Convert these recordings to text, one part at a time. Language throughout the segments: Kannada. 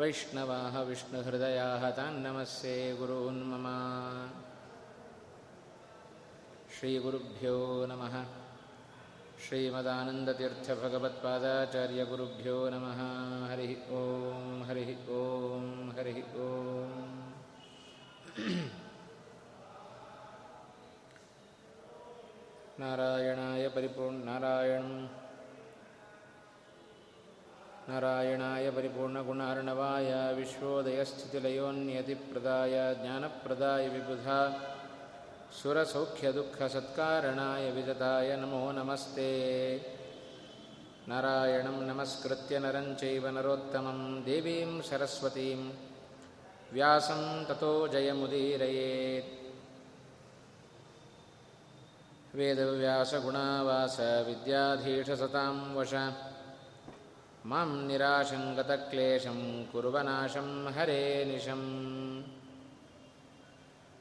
वैष्णवाः विष्णुहृदयाः तान्नमस्ये गुरून् मम श्रीगुरुभ्यो नमः श्रीमदानन्दतीर्थभगवत्पादाचार्यगुरुभ्यो नमः हरिः ॐ हरिः ॐ हरिः ॐ नारायणाय परिपूर्ण नारायणं नारायणाय परिपूर्णगुणार्णवाय विश्वोदयस्थितिलयोन्यतिप्रदाय ज्ञानप्रदाय विबुधा सुरसौख्यदुःखसत्कारणाय विदताय नमो नमस्ते नारायणं नमस्कृत्य नरं चैव नरोत्तमं देवीं सरस्वतीं व्यासं ततो जयमुदीरयेत् वेदव्यासगुणावास विद्याधीशसतां वश मां निराशङ्गतक्लेशं कुर्वनाशं हरे निशम्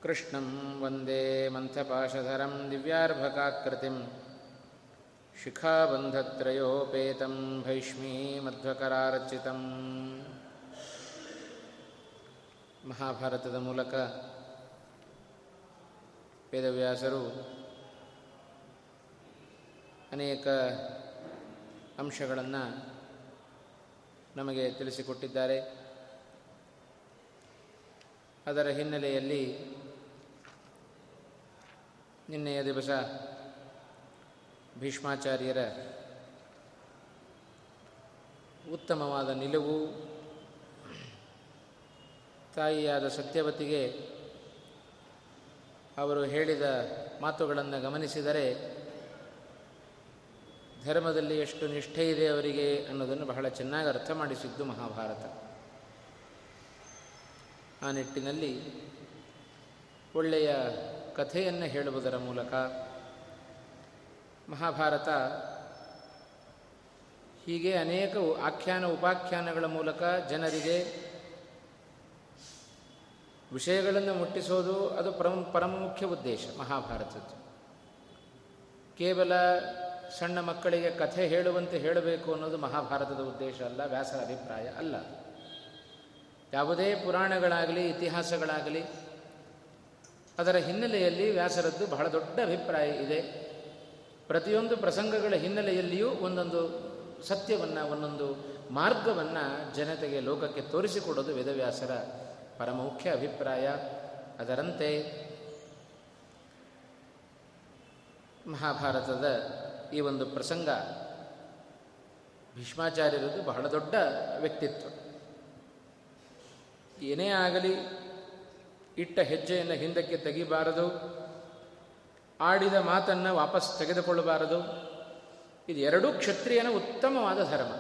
कृष्णं वन्दे मन्थपाशधरं दिव्यार्भकाकृतिं शिखाबन्धत्रयोपेतं भैष्मीमध्वकरार्चितं ಮಹಾಭಾರತದ ಮೂಲಕ ವೇದವ್ಯಾಸರು ಅನೇಕ ಅಂಶಗಳನ್ನು ನಮಗೆ ತಿಳಿಸಿಕೊಟ್ಟಿದ್ದಾರೆ. ಅದರ ಹಿನ್ನೆಲೆಯಲ್ಲಿ ನಿನ್ನೆಯ ದಿವಸ ಭೀಷ್ಮಾಚಾರ್ಯರ ಉತ್ತಮವಾದ ನಿಲುವು, ತಾಯಿಯಾದ ಸತ್ಯವತಿಗೆ ಅವರು ಹೇಳಿದ ಮಾತುಗಳನ್ನು ಗಮನಿಸಿದರೆ ಧರ್ಮದಲ್ಲಿ ಎಷ್ಟು ನಿಷ್ಠೆ ಇದೆ ಅವರಿಗೆ ಅನ್ನೋದನ್ನು ಬಹಳ ಚೆನ್ನಾಗಿ ಅರ್ಥ ಮಾಡಿಸಿದ್ದು ಮಹಾಭಾರತ. ಆ ನಿಟ್ಟಿನಲ್ಲಿ ಒಳ್ಳೆಯ ಕಥೆಯನ್ನು ಹೇಳುವುದರ ಮೂಲಕ ಮಹಾಭಾರತ ಹೀಗೆ ಅನೇಕ ಆಖ್ಯಾನ, ಉಪಾಖ್ಯಾನಗಳ ಮೂಲಕ ಜನರಿಗೆ ವಿಷಯಗಳನ್ನು ಮುಟ್ಟಿಸೋದು ಅದು ಪರಮ ಪರಮ ಮುಖ್ಯ ಉದ್ದೇಶ ಮಹಾಭಾರತದ್ದು. ಕೇವಲ ಸಣ್ಣ ಮಕ್ಕಳಿಗೆ ಕಥೆ ಹೇಳುವಂತೆ ಹೇಳಬೇಕು ಅನ್ನೋದು ಮಹಾಭಾರತದ ಉದ್ದೇಶ ಅಲ್ಲ, ವ್ಯಾಸರ ಅಭಿಪ್ರಾಯ ಅಲ್ಲ. ಯಾವುದೇ ಪುರಾಣಗಳಾಗಲಿ, ಇತಿಹಾಸಗಳಾಗಲಿ, ಅದರ ಹಿನ್ನೆಲೆಯಲ್ಲಿ ವ್ಯಾಸರದ್ದು ಬಹಳ ದೊಡ್ಡ ಅಭಿಪ್ರಾಯ ಇದೆ. ಪ್ರತಿಯೊಂದು ಪ್ರಸಂಗಗಳ ಹಿನ್ನೆಲೆಯಲ್ಲಿಯೂ ಒಂದೊಂದು ಸತ್ಯವನ್ನು, ಒಂದೊಂದು ಮಾರ್ಗವನ್ನು ಜನತೆಗೆ ಲೋಕಕ್ಕೆ ತೋರಿಸಿಕೊಡೋದು ವೇದವ್ಯಾಸರ ಪರಮುಖ್ಯ ಅಭಿಪ್ರಾಯ. ಅದರಂತೆ ಮಹಾಭಾರತದ ಈ ಒಂದು ಪ್ರಸಂಗ ಭೀಷ್ಮಾಚಾರ್ಯರದು ಬಹಳ ದೊಡ್ಡ ವ್ಯಕ್ತಿತ್ವ. ಏನೇ ಆಗಲಿ, ಇಟ್ಟ ಹೆಜ್ಜೆಯನ್ನು ಹಿಂದಕ್ಕೆ ತೆಗಿಬಾರದು, ಆಡಿದ ಮಾತನ್ನು ವಾಪಸ್ ತೆಗೆದುಕೊಳ್ಳಬಾರದು. ಇದು ಎರಡೂ ಕ್ಷತ್ರಿಯನ ಉತ್ತಮವಾದ ಧರ್ಮ.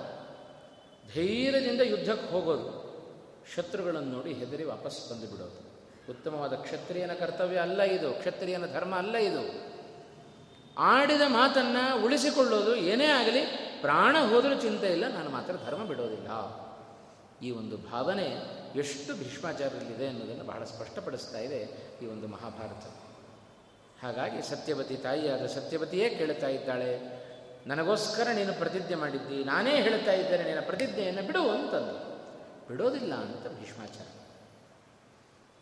ಧೈರ್ಯದಿಂದ ಯುದ್ಧಕ್ಕೆ ಹೋಗೋದು, ಶತ್ರುಗಳನ್ನು ನೋಡಿ ಹೆದರಿ ವಾಪಸ್ ಬಂದು ಬಿಡೋದು. ಉತ್ತಮವಾದ ಕ್ಷತ್ರಿಯನ ಕರ್ತವ್ಯ ಅಲ್ಲ ಇದು, ಕ್ಷತ್ರಿಯನ ಧರ್ಮ ಅಲ್ಲ ಇದು. ಆಡಿದ ಮಾತನ್ನು ಉಳಿಸಿಕೊಳ್ಳೋದು ಏನೇ ಆಗಲಿ, ಪ್ರಾಣ ಹೋದರೂ ಚಿಂತೆ ಇಲ್ಲ, ನಾನು ಮಾತ್ರ ಧರ್ಮ ಬಿಡೋದಿಲ್ಲ. ಈ ಒಂದು ಭಾವನೆ ಎಷ್ಟು ಭೀಷ್ಮಾಚಾರ್ಯರಲ್ಲಿದೆ ಅನ್ನೋದನ್ನು ಬಹಳ ಸ್ಪಷ್ಟಪಡಿಸ್ತಾ ಇದೆ ಈ ಒಂದು ಮಹಾಭಾರತ. ಹಾಗಾಗಿ ಸತ್ಯವತಿ ತಾಯಿಯಾದ ಸತ್ಯವತಿಯೇ ಕೇಳ್ತಾ ಇದ್ದಾಳೆ, ನನಗೋಸ್ಕರ ನೀನು ಪ್ರತಿಜ್ಞೆ ಮಾಡಿದ್ದಿ, ನಾನೇ ಹೇಳ್ತಾ ಇದ್ದೇನೆ, ನಿನ್ನ ಪ್ರತಿಜ್ಞೆಯನ್ನು ಬಿಡು ಅಂತಂದು. ಬಿಡೋದಿಲ್ಲ ಅಂತ ಭೀಷ್ಮಾಚಾರ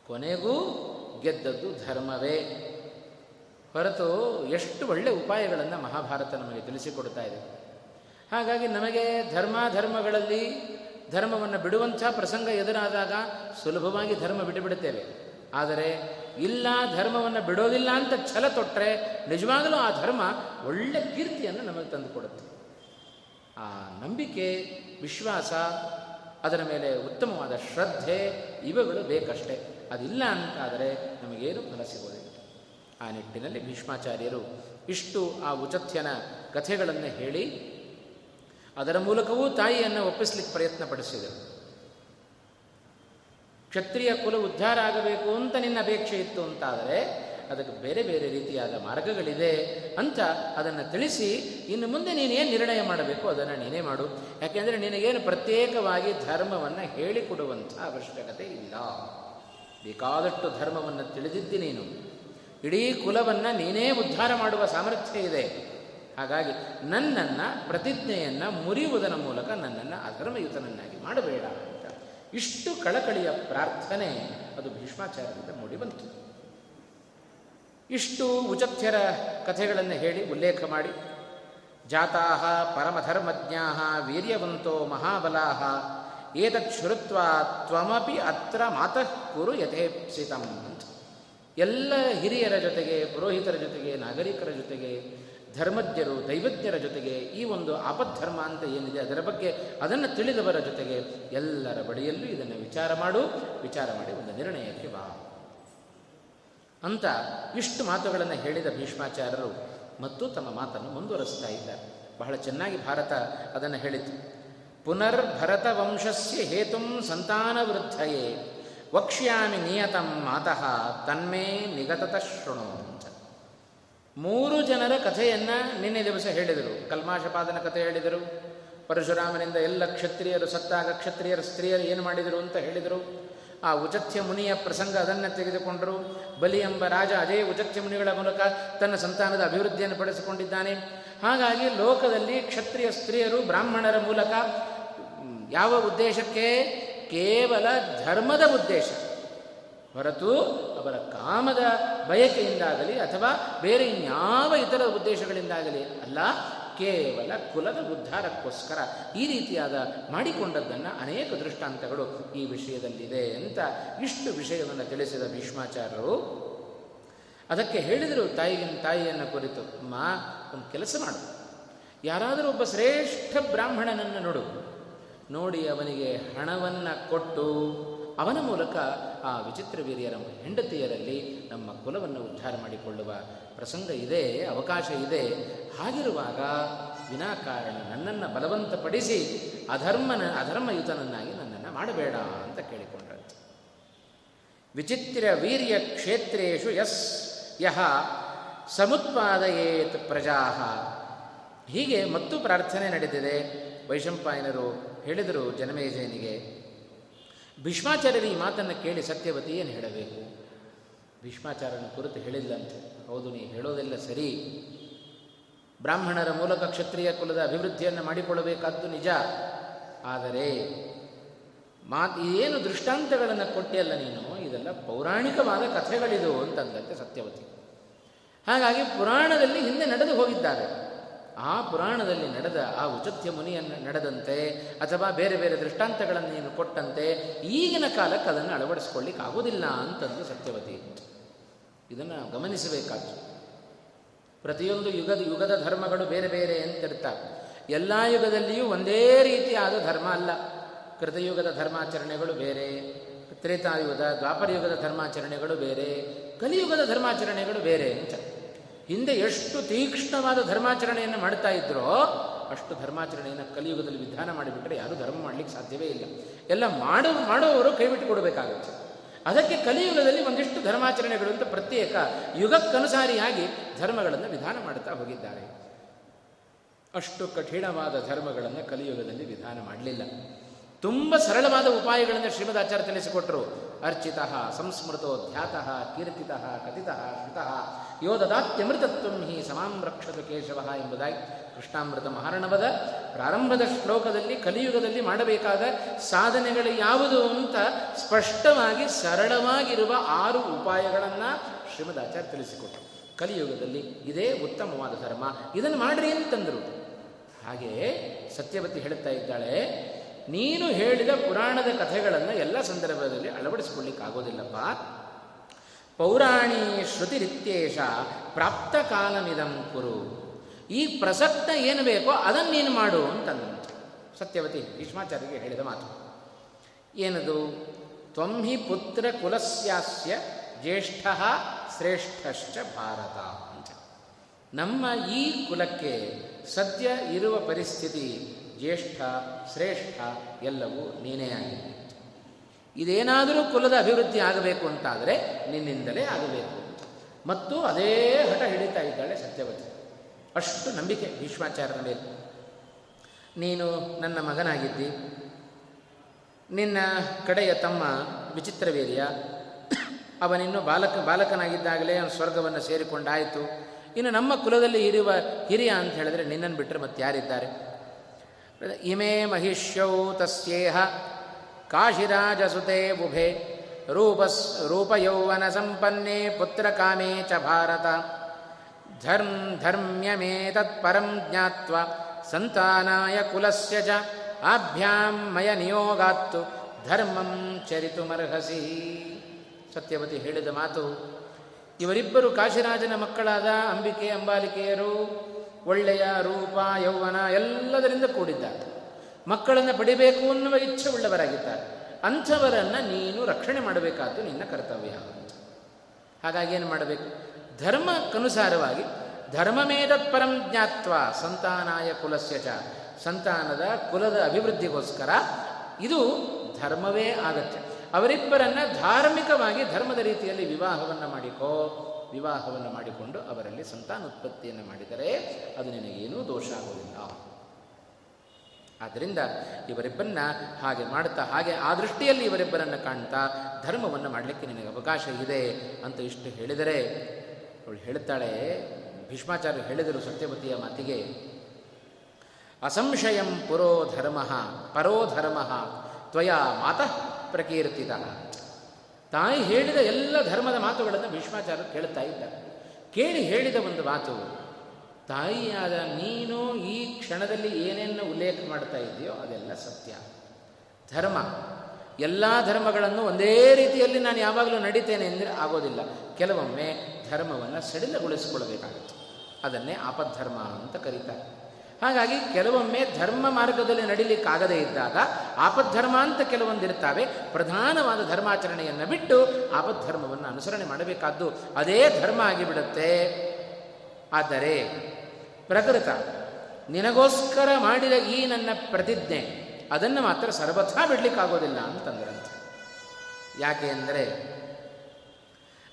ಕೊನೆಗೂ ಗೆದ್ದದ್ದು ಧರ್ಮವೇ. ಹೊರತು ಎಷ್ಟು ಒಳ್ಳೆ ಉಪಾಯಗಳನ್ನು ಮಹಾಭಾರತ ನಮಗೆ ತಿಳಿಸಿಕೊಡ್ತಾ ಇದೆ. ಹಾಗಾಗಿ ನಮಗೆ ಧರ್ಮಾಧರ್ಮಗಳಲ್ಲಿ ಧರ್ಮವನ್ನು ಬಿಡುವಂಥ ಪ್ರಸಂಗ ಎದುರಾದಾಗ ಸುಲಭವಾಗಿ ಧರ್ಮ ಬಿಟ್ಟುಬಿಡುತ್ತೇವೆ. ಆದರೆ ಇಲ್ಲ ಧರ್ಮವನ್ನು ಬಿಡೋದಿಲ್ಲ ಅಂತ ಛಲ ತೊಟ್ಟರೆ ನಿಜವಾಗಲೂ ಆ ಧರ್ಮ ಒಳ್ಳೆ ಕೀರ್ತಿಯನ್ನು ನಮಗೆ ತಂದುಕೊಡುತ್ತೆ. ಆ ನಂಬಿಕೆ, ವಿಶ್ವಾಸ, ಅದರ ಮೇಲೆ ಉತ್ತಮವಾದ ಶ್ರದ್ಧೆ ಇವುಗಳು ಬೇಕಷ್ಟೇ. ಅದಿಲ್ಲ ಅಂತಾದರೆ ನಮಗೇನು ಫಲ ಸಿಗೋದಿಲ್ಲ. ಆ ನಿಟ್ಟಿನಲ್ಲಿ ಭೀಷ್ಮಾಚಾರ್ಯರು ಇಷ್ಟು ಆ ಉಚಥ್ಯನ ಕಥೆಗಳನ್ನು ಹೇಳಿ ಅದರ ಮೂಲಕವೂ ತಾಯಿಯನ್ನು ಒಪ್ಪಿಸ್ಲಿಕ್ಕೆ ಪ್ರಯತ್ನ ಪಡಿಸಿದರು ಕ್ಷತ್ರಿಯ ಕುಲ ಉದ್ಧಾರ ಆಗಬೇಕು ಅಂತ ನಿನ್ನ ಅಪೇಕ್ಷೆ ಇತ್ತು ಅಂತಾದರೆ ಅದಕ್ಕೆ ಬೇರೆ ಬೇರೆ ರೀತಿಯಾದ ಮಾರ್ಗಗಳಿದೆ ಅಂತ ಅದನ್ನು ತಿಳಿಸಿ ಇನ್ನು ಮುಂದೆ ನೀನೇನು ನಿರ್ಣಯ ಮಾಡಬೇಕು ಅದನ್ನು ನೀನೇ ಮಾಡು. ಯಾಕೆಂದರೆ ನಿನಗೇನು ಪ್ರತ್ಯೇಕವಾಗಿ ಧರ್ಮವನ್ನು ಹೇಳಿಕೊಡುವಂಥ ಅವಶ್ಯಕತೆ ಇಲ್ಲ. ಬೇಕಾದಷ್ಟು ಧರ್ಮವನ್ನು ತಿಳಿದಿದ್ದಿ ನೀನು. ಇಡೀ ಕುಲವನ್ನು ನೀನೇ ಉದ್ಧಾರ ಮಾಡುವ ಸಾಮರ್ಥ್ಯ ಇದೆ. ಹಾಗಾಗಿ ನನ್ನನ್ನು, ಪ್ರತಿಜ್ಞೆಯನ್ನು ಮುರಿಯುವುದರ ಮೂಲಕ ನನ್ನನ್ನು ಅಧರ್ಮಯುತನನ್ನಾಗಿ ಮಾಡಬೇಡ ಅಂತ. ಇಷ್ಟು ಕಳಕಳಿಯ ಪ್ರಾರ್ಥನೆ ಅದು ಭೀಷ್ಮಾಚಾರ್ಯದಿಂದ ಮೂಡಿಬಂತು ಇಷ್ಟು ಉಚತ್ಯರ ಕಥೆಗಳನ್ನು ಹೇಳಿ ಉಲ್ಲೇಖ ಮಾಡಿ. ಜಾತಾ ಪರಮಧರ್ಮಜ್ಞಾ ವೀರ್ಯವಂತೋ ಮಹಾಬಲಾ ಏತತ್ ಶ್ರುತ್ವ ತ್ವಮಪಿ ಅತ್ರ ಮಾತಃ ಕುರು ಯಥೇಪ್ಸಿತಂ ಅಂತ. ಎಲ್ಲ ಹಿರಿಯರ ಜೊತೆಗೆ, ಪುರೋಹಿತರ ಜೊತೆಗೆ, ನಾಗರಿಕರ ಜೊತೆಗೆ, ಧರ್ಮಜ್ಞರು, ದೈವಜ್ಞರ ಜೊತೆಗೆ ಈ ಒಂದು ಆಪದ್ಧರ್ಮ ಅಂತ ಏನಿದೆ ಅದರ ಬಗ್ಗೆ ಅದನ್ನು ತಿಳಿದವರ ಜೊತೆಗೆ ಎಲ್ಲರ ಬಳಿಯಲ್ಲೂ ಇದನ್ನು ವಿಚಾರ ಮಾಡು, ವಿಚಾರ ಮಾಡಿ ಒಂದು ನಿರ್ಣಯಕ್ಕೆ ಬಾ. ಅಂತ ಇಷ್ಟು ಮಾತುಗಳನ್ನು ಹೇಳಿದ ಭೀಷ್ಮಾಚಾರ್ಯರು ಮತ್ತು ತಮ್ಮ ಮಾತನ್ನು ಮುಂದುವರಿಸ್ತಾ ಇದ್ದಾರೆ. ಬಹಳ ಚೆನ್ನಾಗಿ ಭಾರತ ಅದನ್ನು ಹೇಳಿತು ಪುನರ್ ಭರತ ವಂಶಸ್ಯ ಹೇತುಂ ಸಂತಾನವೃದ್ಧಯೇ. ವಕ್ಷ್ಯಾಮಿ ನಿಯತಂ ಮಾತಃ, ತನ್ಮೇ ನಿಗತತ ಶೃಣು ಮೂರು ಜನರ ಕಥೆಯನ್ನು ನಿನ್ನೆ ದಿವಸ ಹೇಳಿದರು. ಕಲ್ಮಾಷಪಾದನ ಕಥೆ ಹೇಳಿದರು. ಪರಶುರಾಮನಿಂದ ಎಲ್ಲ ಕ್ಷತ್ರಿಯರು ಸತ್ತಾಗ ಕ್ಷತ್ರಿಯರ ಸ್ತ್ರೀಯರು ಏನು ಮಾಡಿದರು ಅಂತ ಹೇಳಿದರು. ಆ ಉಚಥ್ಯ ಮುನಿಯ ಪ್ರಸಂಗ ಅದನ್ನು ತೆಗೆದುಕೊಂಡರು. ಬಲಿ ಎಂಬ ರಾಜ ಅದೇ ಉಚಥ್ಯ ಮುನಿಗಳ ಮೂಲಕ ತನ್ನ ಸಂತಾನದ ಅಭಿವೃದ್ಧಿಯನ್ನು ಪಡಿಸಿಕೊಂಡಿದ್ದಾನೆ. ಹಾಗಾಗಿ ಲೋಕದಲ್ಲಿ ಕ್ಷತ್ರಿಯ ಸ್ತ್ರೀಯರು ಬ್ರಾಹ್ಮಣರ ಮೂಲಕ ಯಾವ ಉದ್ದೇಶಕ್ಕೆ ಕೇವಲ ಧರ್ಮದ ಉದ್ದೇಶ. ಹೊರತು ಅವರ ಕಾಮದ ಬಯಕೆಯಿಂದಾಗಲಿ ಅಥವಾ ಬೇರೆ ಇನ್ಯಾವ ಇತರ ಉದ್ದೇಶಗಳಿಂದಾಗಲಿ ಅಲ್ಲ, ಕೇವಲ ಕುಲದ ಉದ್ಧಾರಕ್ಕೋಸ್ಕರ ಈ ರೀತಿಯಾದ ಮಾಡಿಕೊಂಡದ್ದನ್ನು ಅನೇಕ ದೃಷ್ಟಾಂತಗಳು ಈ ವಿಷಯದಲ್ಲಿದೆ ಅಂತ ಇಷ್ಟು ವಿಷಯವನ್ನು ತಿಳಿಸಿದ ಭೀಷ್ಮಾಚಾರ್ಯರು. ಅದಕ್ಕೆ ಹೇಳಿದರು, ತಾಯಿಗಿನ, ತಾಯಿಯನ್ನು ಕುರಿತು, ಅಮ್ಮ, ಒಂದು ಕೆಲಸ ಮಾಡು. ಯಾರಾದರೂ ಒಬ್ಬ ಶ್ರೇಷ್ಠ ಬ್ರಾಹ್ಮಣನನ್ನು ನೋಡು. ನೋಡಿ ಅವನಿಗೆ ಹಣವನ್ನು ಕೊಟ್ಟು ಅವನ ಮೂಲಕ ಆ ವಿಚಿತ್ರ ವೀರ್ಯರ ಹೆಂಡತಿಯರಲ್ಲಿ ನಮ್ಮ ಕುಲವನ್ನು ಉದ್ಧಾರ ಮಾಡಿಕೊಳ್ಳುವ ಪ್ರಸಂಗ ಇದೆ, ಅವಕಾಶ ಇದೆ. ಹಾಗಿರುವಾಗ ವಿನಾಕಾರಣ ನನ್ನನ್ನು ಬಲವಂತಪಡಿಸಿ ಅಧರ್ಮನ, ಅಧರ್ಮಯುತನನ್ನಾಗಿ ನನ್ನನ್ನು ಮಾಡಬೇಡ ಅಂತ ಕೇಳಿಕೊಂಡರು. ವಿಚಿತ್ರ ವೀರ್ಯ ಕ್ಷೇತ್ರೇಶು ಯಸ್ ಯಹ ಸಮುತ್ಪಾದಯೇತ್ ಪ್ರಜಾ ಹೀಗೆ ಮತ್ತು ಪ್ರಾರ್ಥನೆ ನಡೆದಿದೆ. ವೈಶಂಪಾಯನರು ಹೇಳಿದರು, ಜನಮೇಜಯನಿಗೆ, ಭೀಷ್ಮಾಚಾರ್ಯರು ಈ ಮಾತನ್ನು ಕೇಳಿ ಸತ್ಯವತಿ ಏನು ಹೇಳಬೇಕು? ಭೀಷ್ಮಾಚಾರ್ಯನ ಕುರಿತು ಹೇಳಿಲ್ಲಂತೆ. ಹೌದು, ನೀ ಹೇಳೋದೆಲ್ಲ ಸರಿ. ಬ್ರಾಹ್ಮಣರ ಮೂಲಕ ಕ್ಷತ್ರಿಯ ಕುಲದ ಅಭಿವೃದ್ಧಿಯನ್ನು ಮಾಡಿಕೊಳ್ಳಬೇಕಾದ್ದು ನಿಜ. ಆದರೆ ಮಾತು ಏನು ದೃಷ್ಟಾಂತಗಳನ್ನು ಕೊಟ್ಟಿಯಲ್ಲ ನೀನು? ಇದೆಲ್ಲ ಪೌರಾಣಿಕವಾದ ಕಥೆಗಳಿದು, ಅಂತಂದಂತೆ ಸತ್ಯವತಿ. ಹಾಗಾಗಿ ಪುರಾಣದಲ್ಲಿ ಹಿಂದೆ ನಡೆದು ಹೋಗಿದ್ದಾರೆ. ಆ ಪುರಾಣದಲ್ಲಿ ನಡೆದ ಆ ಉಚತ್ಯ ಮುನಿಯನ್ನು ನಡೆದಂತೆ ಅಥವಾ ಬೇರೆ ಬೇರೆ ದೃಷ್ಟಾಂತಗಳನ್ನು ನೀನು ಕೊಟ್ಟಂತೆ ಈಗಿನ ಕಾಲಕ್ಕೆ ಅದನ್ನು ಅಳವಡಿಸ್ಕೊಳ್ಳಿಕ್ಕೆ ಆಗೋದಿಲ್ಲ ಅಂತಂದು ಸತ್ಯವತಿ. ಇದನ್ನು ಗಮನಿಸಬೇಕಾದ್ರು ಪ್ರತಿಯೊಂದು ಯುಗದ ಯುಗದ ಧರ್ಮಗಳು ಬೇರೆ ಬೇರೆ ಅಂತಿರ್ತಾರೆ ಎಲ್ಲ ಯುಗದಲ್ಲಿಯೂ ಒಂದೇ ರೀತಿಯಾದ ಧರ್ಮ ಅಲ್ಲ. ಕೃತಯುಗದ ಧರ್ಮಾಚರಣೆಗಳು ಬೇರೆ, ತ್ರೇತಾಯುಗದ ದ್ವಾಪರಯುಗದ ಧರ್ಮಾಚರಣೆಗಳು ಬೇರೆ, ಕಲಿಯುಗದ ಧರ್ಮಾಚರಣೆಗಳು ಬೇರೆ ಅಂತ. ಹಿಂದೆ ಎಷ್ಟು ತೀಕ್ಷ್ಣವಾದ ಧರ್ಮಾಚರಣೆಯನ್ನು ಮಾಡ್ತಾ ಇದ್ರೋ, ಅಷ್ಟು ಧರ್ಮಾಚರಣೆಯನ್ನು ಕಲಿಯುಗದಲ್ಲಿ ವಿಧಾನ ಮಾಡಿಬಿಟ್ರೆ ಯಾರೂ ಧರ್ಮ ಮಾಡಲಿಕ್ಕೆ ಸಾಧ್ಯವೇ ಇಲ್ಲ. ಎಲ್ಲ ಮಾಡೋ ಮಾಡೋವರು ಕೈಬಿಟ್ಟು ಕೊಡಬೇಕಾಗುತ್ತೆ. ಅದಕ್ಕೆ ಕಲಿಯುಗದಲ್ಲಿ ಒಂದಿಷ್ಟು ಧರ್ಮಾಚರಣೆಗಳು ಅಂತ ಪ್ರತ್ಯೇಕ ಯುಗಕ್ಕನುಸಾರಿಯಾಗಿ ಧರ್ಮಗಳನ್ನು ವಿಧಾನ ಮಾಡ್ತಾ ಹೋಗಿದ್ದಾರೆ. ಅಷ್ಟು ಕಠಿಣವಾದ ಧರ್ಮಗಳನ್ನು ಕಲಿಯುಗದಲ್ಲಿ ವಿಧಾನ ಮಾಡಲಿಲ್ಲ. ತುಂಬ ಸರಳವಾದ ಉಪಾಯಗಳನ್ನು ಶ್ರೀಮದಾಚಾರ್ಯ ತಿಳಿಸಿಕೊಟ್ಟರು ಅರ್ಚಿತ ಸಂಸ್ಮೃತೋ ಧ್ಯಾತ ಕೀರ್ತಿತ ಕಥಿತ ಶ್ರುತ ಯೋ ದದಾತ್ಯಮೃತತ್ವ ಹಿ ಸಮಾಂ ರಕ್ಷತು ಕೇಶವ ಎಂಬುದಾಗಿ ಕೃಷ್ಣಾಮೃತ ಮಹಾರಣವದ ಪ್ರಾರಂಭದ ಶ್ಲೋಕದಲ್ಲಿ, ಕಲಿಯುಗದಲ್ಲಿ ಮಾಡಬೇಕಾದ ಸಾಧನೆಗಳು ಯಾವುದು ಅಂತ ಸ್ಪಷ್ಟವಾಗಿ, ಸರಳವಾಗಿರುವ ಆರು ಉಪಾಯಗಳನ್ನು ಶ್ರೀಮದಾಚಾರ್ಯ ತಿಳಿಸಿಕೊಟ್ಟರು. ಕಲಿಯುಗದಲ್ಲಿ ಇದೇ ಉತ್ತಮವಾದ ಧರ್ಮ. ಇದನ್ನು ಮಾಡ್ರಿ ಅಂತಂದರು. ಹಾಗೆಯೇ ಸತ್ಯವತಿ ಹೇಳುತ್ತಾ ಇದ್ದಾಳೆ ನೀನು ಹೇಳಿದ ಪುರಾಣದ ಕಥೆಗಳನ್ನು ಎಲ್ಲ ಸಂದರ್ಭದಲ್ಲಿ ಅಳವಡಿಸಿಕೊಳ್ಳಿಕ್ಕಾಗೋದಿಲ್ಲಪ್ಪ. ಪೌರಾಣಿ ಶ್ರುತಿರಿತ್ಯೇಷ ಪ್ರಾಪ್ತ ಕಾಲಮಿದಂ ಕುರು. ಈ ಪ್ರಸಕ್ತ ಏನು ಬೇಕೋ ಅದನ್ನೇನು ನೀನು ಮಾಡು ಅಂತಂದ ಸತ್ಯವತಿ ಭೀಷ್ಮಾಚಾರ್ಯರಿಗೆ ಹೇಳಿದ ಮಾತು. ಏನದು? ತ್ವಂಹಿ ಪುತ್ರ ಕುಲಸ್ಯಾಸ್ಯ ಜ್ಯೇಷ್ಠ ಶ್ರೇಷ್ಠಶ್ಚ ಭಾರತ ಅಂತ. ನಮ್ಮ ಈ ಕುಲಕ್ಕೆ ಸದ್ಯ ಇರುವ ಪರಿಸ್ಥಿತಿ ಜ್ಯೇಷ್ಠ, ಶ್ರೇಷ್ಠ ಎಲ್ಲವೂ ನೀನೇ ಆಗಿದೆ ಇದೇನಾದರೂ ಕುಲದ ಅಭಿವೃದ್ಧಿ ಆಗಬೇಕು ಅಂತಾದರೆ ನಿನ್ನಿಂದಲೇ ಆಗಬೇಕು. ಮತ್ತು ಅದೇ ಹಠ ಹಿಡಿತಾ ಇದ್ದಾಳೆ ಸತ್ಯವತಿ. ಅಷ್ಟು ನಂಬಿಕೆ ಭೀಷ್ಮಾಚಾರ್ಯನ ಮೇಲೆ ನೀನು ನನ್ನ ಮಗನಾಗಿದ್ದಿ. ನಿನ್ನ ಕಡೆಯ ತಮ್ಮ ವಿಚಿತ್ರವೀರ್ಯ ಅವನಿನ್ನು ಬಾಲಕ, ಬಾಲಕನಾಗಿದ್ದಾಗಲೇ ಅವನು ಸ್ವರ್ಗವನ್ನು ಸೇರಿಕೊಂಡಾಯಿತು. ಇನ್ನು ನಮ್ಮ ಕುಲದಲ್ಲಿ ಇರುವ ಹಿರಿಯ ಅಂತ ಹೇಳಿದ್ರೆ ನಿನ್ನನ್ನು ಬಿಟ್ಟರೆ ಮತ್ತೆ ಯಾರಿದ್ದಾರೆ ಇಮೇ ಮಹಿಷ್ಯೌ ತಸ್ಯೇಹ ಕಾಶಿರಾಜಸುತೆ ಬುಭೆ ರೂಪಸ್ ರೂಪಯೌವನ ಸಂಪನ್ನೆ ಪುತ್ರಕಾಮೇ ಚ ಭಾರತ. ಧರ್ಮ ಧರ್ಮ್ಯಮೇತತ್ ಪರಂ ಜ್ಞಾತ್ವ ಸಂತಾನಾಯ ಕುಲಸ್ಯ ಚ ಆಭ್ಯಾಂ ಮಯ ನಿಯೋಗಾತ್ತು ಧರ್ಮಂ ಚರಿತುಮರ್ಹಸಿ. ಸತ್ಯವತಿ ಹೇಳಿದ ಮಾತು ಇವರಿಬ್ಬರು ಕಾಶಿರಾಜನ ಮಕ್ಕಳಾದ ಅಂಬಿಕೆ ಅಂಬಾಲಿಕೆಯರು ಒಳ್ಳೆಯ ರೂಪ, ಯೌವನ ಎಲ್ಲದರಿಂದ ಕೂಡಿದ್ದಾರೆ ಮಕ್ಕಳನ್ನು ಪಡಿಬೇಕು ಅನ್ನುವ ಇಚ್ಛೆ ಉಳ್ಳವರಾಗಿದ್ದಾರೆ ಅಂಥವರನ್ನು ನೀನು ರಕ್ಷಣೆ ಮಾಡಬೇಕಾದ್ದು ನಿನ್ನ ಕರ್ತವ್ಯ. ಹಾಗಾಗಿ ಏನು ಮಾಡಬೇಕು? ಧರ್ಮಕ್ಕನುಸಾರವಾಗಿ ಧರ್ಮಮೇದತ್ಪರಂ ಜ್ಞಾತ್ವ ಸಂತಾನಾಯ ಕುಲಸ್ಯ ಚ ಸಂತಾನದ ಕುಲದ ಅಭಿವೃದ್ಧಿಗೋಸ್ಕರ ಇದು ಧರ್ಮವೇ ಆಗತ್ತೆ. ಅವರಿಬ್ಬರನ್ನು ಧಾರ್ಮಿಕವಾಗಿ ಧರ್ಮದ ರೀತಿಯಲ್ಲಿ ವಿವಾಹವನ್ನು ಮಾಡಿಕೋ. ವಿವಾಹವನ್ನು ಮಾಡಿಕೊಂಡು ಅವರಲ್ಲಿ ಸಂತಾನೋತ್ಪತ್ತಿಯನ್ನು ಮಾಡಿದರೆ ಅದು ನಿನಗೇನೂ ದೋಷ ಆಗುವುದಿಲ್ಲ. ಆದ್ದರಿಂದ ಇವರಿಬ್ಬರನ್ನ ಹಾಗೆ ಮಾಡ್ತಾ ಹಾಗೆ ಆ ದೃಷ್ಟಿಯಲ್ಲಿ ಇವರಿಬ್ಬರನ್ನು ಕಾಣ್ತಾ ಧರ್ಮವನ್ನು ಮಾಡಲಿಕ್ಕೆ ನಿನಗೆ ಅವಕಾಶ ಇದೆ ಅಂತ ಇಷ್ಟು ಹೇಳಿದರೆ, ಅವಳು ಹೇಳ್ತಾಳೆ ಭೀಷ್ಮಾಚಾರ್ಯ ಹೇಳಿದರು ಸತ್ಯವತಿಯ ಮಾತಿಗೆ, ಅಸಂಶಯಂ ಪುರೋ ಧರ್ಮ, ಪರೋ ಧರ್ಮ, ತ್ವಯ ಮಾತಃ ಪ್ರಕೀರ್ತಿತ. ತಾಯಿ ಹೇಳಿದ ಎಲ್ಲ ಧರ್ಮದ ಮಾತುಗಳನ್ನು ಭೀಷ್ಮಾಚಾರ್ಯ ಕೇಳ್ತಾ ಇದ್ದ ಕೇಳಿ ಹೇಳಿದ ಒಂದು ಮಾತು, ತಾಯಿಯಾದ ನೀನು ಈ ಕ್ಷಣದಲ್ಲಿ ಏನೇನು ಉಲ್ಲೇಖ ಮಾಡ್ತಾ ಇದೆಯೋ ಅದೆಲ್ಲ ಸತ್ಯ. ಧರ್ಮ, ಎಲ್ಲ ಧರ್ಮಗಳನ್ನು ಒಂದೇ ರೀತಿಯಲ್ಲಿ ನಾನು ಯಾವಾಗಲೂ ನಡೀತೇನೆ ಅಂದರೆ ಆಗೋದಿಲ್ಲ. ಕೆಲವೊಮ್ಮೆ ಧರ್ಮವನ್ನು ಸಡಿಲಗೊಳಿಸಿಕೊಳ್ಳಬೇಕಾಗುತ್ತೆ. ಅದನ್ನೇ ಆಪದ್ಧರ್ಮ ಅಂತ ಕರೀತಾರೆ. ಹಾಗಾಗಿ ಕೆಲವೊಮ್ಮೆ ಧರ್ಮ ಮಾರ್ಗದಲ್ಲಿ ನಡಿಲಿಕ್ಕಾಗದೇ ಇದ್ದಾಗ ಆಪದ್ಧರ್ಮ ಅಂತ ಕೆಲವೊಂದಿರ್ತಾವೆ ಪ್ರಧಾನವಾದ ಧರ್ಮಾಚರಣೆಯನ್ನು ಬಿಟ್ಟು ಆಪದ್ಧರ್ಮವನ್ನು ಅನುಸರಣೆ ಮಾಡಬೇಕಾದ್ದು ಅದೇ ಧರ್ಮ ಆಗಿಬಿಡುತ್ತೆ. ಆದರೆ ಪ್ರಕೃತ ನಿನಗೋಸ್ಕರ ಮಾಡಿದ ಈ ನನ್ನ ಪ್ರತಿಜ್ಞೆ ಅದನ್ನು ಮಾತ್ರ ಸರ್ವಥಾ ಬಿಡಲಿಕ್ಕಾಗೋದಿಲ್ಲ ಅಂತಂದ್ರಂತೆ. ಯಾಕೆ ಅಂದರೆ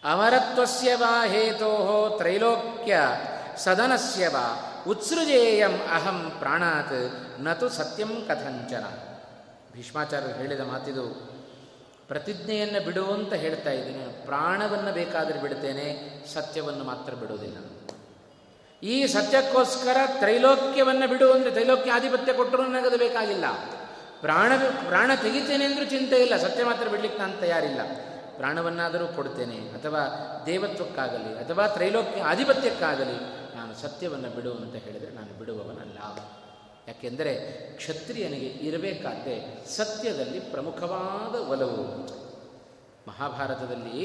ಅಮರತ್ವಸ್ಯ ವಾ ಹೇತೋ ತ್ರೈಲೋಕ್ಯ ಸದನಸ್ಯ ವಾ ಉತ್ಸೃಜೇಯಂ ಅಹಂ ಪ್ರಾಣಾತ್, ನತು ಸತ್ಯಂ ಕಥಂಚನ. ಭೀಷ್ಮಾಚಾರ್ಯರು ಹೇಳಿದ ಮಾತಿದು, ಪ್ರತಿಜ್ಞೆಯನ್ನು ಬಿಡುವಂತ ಹೇಳ್ತಾ ಇದ್ದೀನಿ, ಪ್ರಾಣವನ್ನು ಬೇಕಾದರೆ ಬಿಡುತ್ತೇನೆ ಸತ್ಯವನ್ನು ಮಾತ್ರ ಬಿಡುವುದಿಲ್ಲ. ಈ ಸತ್ಯಕ್ಕೋಸ್ಕರ ತ್ರೈಲೋಕ್ಯವನ್ನು ಬಿಡು ಅಂದರೆ ತ್ರೈಲೋಕ್ಯ ಆಧಿಪತ್ಯ ಕೊಟ್ಟರು ನನಗದು ಬೇಕಾಗಿಲ್ಲ. ಪ್ರಾಣ ಪ್ರಾಣ ತೆಗಿತೇನೆ ಅಂದರೂ ಚಿಂತೆ ಇಲ್ಲ, ಸತ್ಯ ಮಾತ್ರ ಬಿಡ್ಲಿಕ್ಕೆ ನಾನು ತಯಾರಿಲ್ಲ. ಪ್ರಾಣವನ್ನಾದರೂ ಕೊಡ್ತೇನೆ, ಅಥವಾ ದೇವತ್ವಕ್ಕಾಗಲಿ, ಅಥವಾ ತ್ರೈಲೋಕ್ಯ ಆಧಿಪತ್ಯಕ್ಕಾಗಲಿ ನಾನು ಸತ್ಯವನ್ನು ಬಿಡು ಅಂತ ಹೇಳಿದರೆ ನಾನು ಬಿಡುವವನಲ್ಲ. ಯಾಕೆಂದರೆ ಕ್ಷತ್ರಿಯನಿಗೆ ಇರಬೇಕಾದ್ರೆ ಸತ್ಯದಲ್ಲಿ ಪ್ರಮುಖವಾದ ಒಲವು. ಮಹಾಭಾರತದಲ್ಲಿ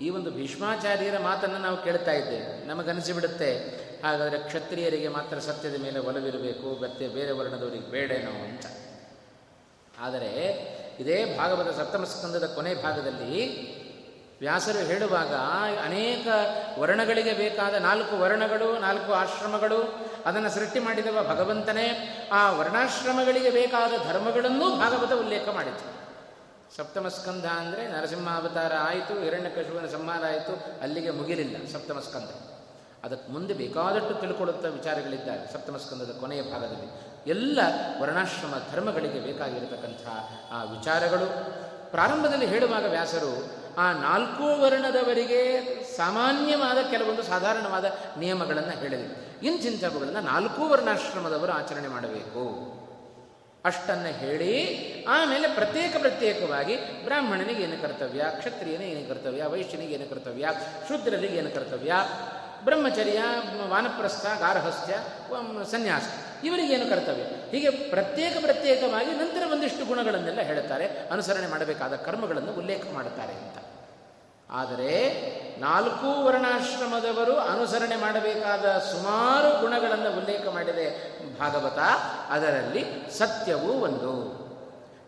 ಈ ಒಂದು ಭೀಷ್ಮಾಚಾರ್ಯರ ಮಾತನ್ನು ನಾವು ಕೇಳ್ತಾ ಇದ್ದೇವೆ. ನಮಗನಿಸಿಬಿಡುತ್ತೆ ಹಾಗಾದರೆ ಕ್ಷತ್ರಿಯರಿಗೆ ಮಾತ್ರ ಸತ್ಯದ ಮೇಲೆ ಒಲವಿರಬೇಕು, ಮತ್ತೆ ಬೇರೆ ವರ್ಣದವರಿಗೆ ಬೇಡೇನೋ ಅಂತ. ಆದರೆ ಇದೇ ಭಾಗವತ ಸಪ್ತಮ ಸ್ಕಂದದ ಕೊನೆ ಭಾಗದಲ್ಲಿ ವ್ಯಾಸರು ಹೇಳುವಾಗ ಅನೇಕ ವರ್ಣಗಳಿಗೆ ಬೇಕಾದ ನಾಲ್ಕು ವರ್ಣಗಳು, ನಾಲ್ಕು ಆಶ್ರಮಗಳು, ಅದನ್ನು ಸೃಷ್ಟಿ ಮಾಡಿದವ ಭಗವಂತನೇ. ಆ ವರ್ಣಾಶ್ರಮಗಳಿಗೆ ಬೇಕಾದ ಧರ್ಮಗಳನ್ನೂ ಭಾಗವತ ಉಲ್ಲೇಖ ಮಾಡಿತು. ಸಪ್ತಮಸ್ಕಂಧ ಅಂದರೆ ನರಸಿಂಹಾವತಾರ ಆಯಿತು, ಹಿರಣ್ಯಕಶುವಿನ ಸಂಹಾರ ಆಯಿತು, ಅಲ್ಲಿಗೆ ಮುಗಿಲಿಲ್ಲ ಸಪ್ತಮಸ್ಕಂಧ ಅದಕ್ಕೆ ಮುಂದೆ ಬೇಕಾದಷ್ಟು ತಿಳ್ಕೊಳ್ಳುತ್ತಾ ವಿಚಾರಗಳಿದ್ದಾರೆ ಸಪ್ತಮ ಸ್ಕಂದದ ಕೊನೆಯ ಭಾಗದಲ್ಲಿ. ಎಲ್ಲ ವರ್ಣಾಶ್ರಮ ಧರ್ಮಗಳಿಗೆ ಬೇಕಾಗಿರತಕ್ಕಂಥ ಆ ವಿಚಾರಗಳು. ಪ್ರಾರಂಭದಲ್ಲಿ ಹೇಳುವಾಗ ವ್ಯಾಸರು ಆ ನಾಲ್ಕು ವರ್ಣದವರಿಗೆ ಸಾಮಾನ್ಯವಾದ ಕೆಲವೊಂದು ಸಾಧಾರಣವಾದ ನಿಯಮಗಳನ್ನು ಹೇಳಿದೆ. ಇಂಥಿಂಥವುಗಳನ್ನು ನಾಲ್ಕು ವರ್ಣಾಶ್ರಮದವರು ಆಚರಣೆ ಮಾಡಬೇಕು. ಅಷ್ಟನ್ನು ಹೇಳಿ, ಆಮೇಲೆ ಪ್ರತ್ಯೇಕ ಪ್ರತ್ಯೇಕವಾಗಿ ಬ್ರಾಹ್ಮಣನಿಗೆ ಏನು ಕರ್ತವ್ಯ ಕ್ಷತ್ರಿಯನಿಗೆ ಏನು ಕರ್ತವ್ಯ, ವೈಶ್ಯನಿಗೆ ಏನು ಕರ್ತವ್ಯ, ಶೂದ್ರರಿಗೆ ಏನು ಕರ್ತವ್ಯ, ಬ್ರಹ್ಮಚರ್ಯ, ವಾನಪ್ರಸ್ಥ ಗಾರ್ಹಸ್ಥ್ಯ ಸನ್ಯಾಸ ಇವರಿಗೇನು ಕರ್ತವ್ಯ? ಹೀಗೆ ಪ್ರತ್ಯೇಕ ಪ್ರತ್ಯೇಕವಾಗಿ ನಂತರ ಒಂದಿಷ್ಟು ಗುಣಗಳನ್ನೆಲ್ಲ ಹೇಳುತ್ತಾರೆ ಅನುಸರಣೆ ಮಾಡಬೇಕಾದ ಕರ್ಮಗಳನ್ನು ಉಲ್ಲೇಖ ಮಾಡುತ್ತಾರೆ ಅಂತ. ಆದರೆ ನಾಲ್ಕು ವರ್ಣಾಶ್ರಮದವರು ಅನುಸರಣೆ ಮಾಡಬೇಕಾದ ಸುಮಾರು ಗುಣಗಳನ್ನು ಉಲ್ಲೇಖ ಮಾಡಿದೆ ಭಾಗವತ. ಅದರಲ್ಲಿ ಸತ್ಯವೂ ಒಂದು.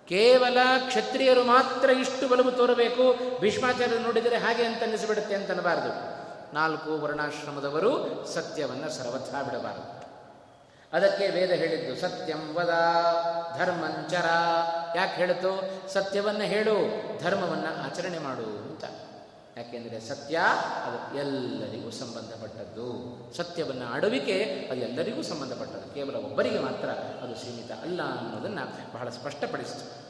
ಕೇವಲ ಕ್ಷತ್ರಿಯರು ಮಾತ್ರ ಇಷ್ಟು ಬಲವು ತೋರಬೇಕು. ಭೀಷ್ಮಾಚಾರ್ಯರು ನೋಡಿದರೆ ಹಾಗೆ ಅಂತ ಅನ್ನಿಸಿಬಿಡುತ್ತೆ ಅಂತನಬಾರದು ನಾಲ್ಕು ವರ್ಣಾಶ್ರಮದವರು ಸತ್ಯವನ್ನು ಸರ್ವಥಾ ಬಿಡಬಾರದು. ಅದಕ್ಕೆ ವೇದ ಹೇಳಿದ್ದು, ಸತ್ಯಂ ವದ ಧರ್ಮಂಚರ ಯಾಕೆ ಹೇಳಿತು? ಸತ್ಯವನ್ನು ಹೇಳು, ಧರ್ಮವನ್ನು ಆಚರಣೆ ಮಾಡು ಅಂತ. ಯಾಕೆಂದರೆ ಸತ್ಯ ಅದು ಎಲ್ಲರಿಗೂ ಸಂಬಂಧಪಟ್ಟದ್ದು. ಸತ್ಯವನ್ನು ಆಡುವಿಕೆ ಅದು ಎಲ್ಲರಿಗೂ ಸಂಬಂಧಪಟ್ಟದ್ದು. ಕೇವಲ ಒಬ್ಬರಿಗೆ ಮಾತ್ರ ಅದು ಸೀಮಿತ ಅಲ್ಲ ಅನ್ನೋದನ್ನು ಬಹಳ ಸ್ಪಷ್ಟಪಡಿಸಿತು.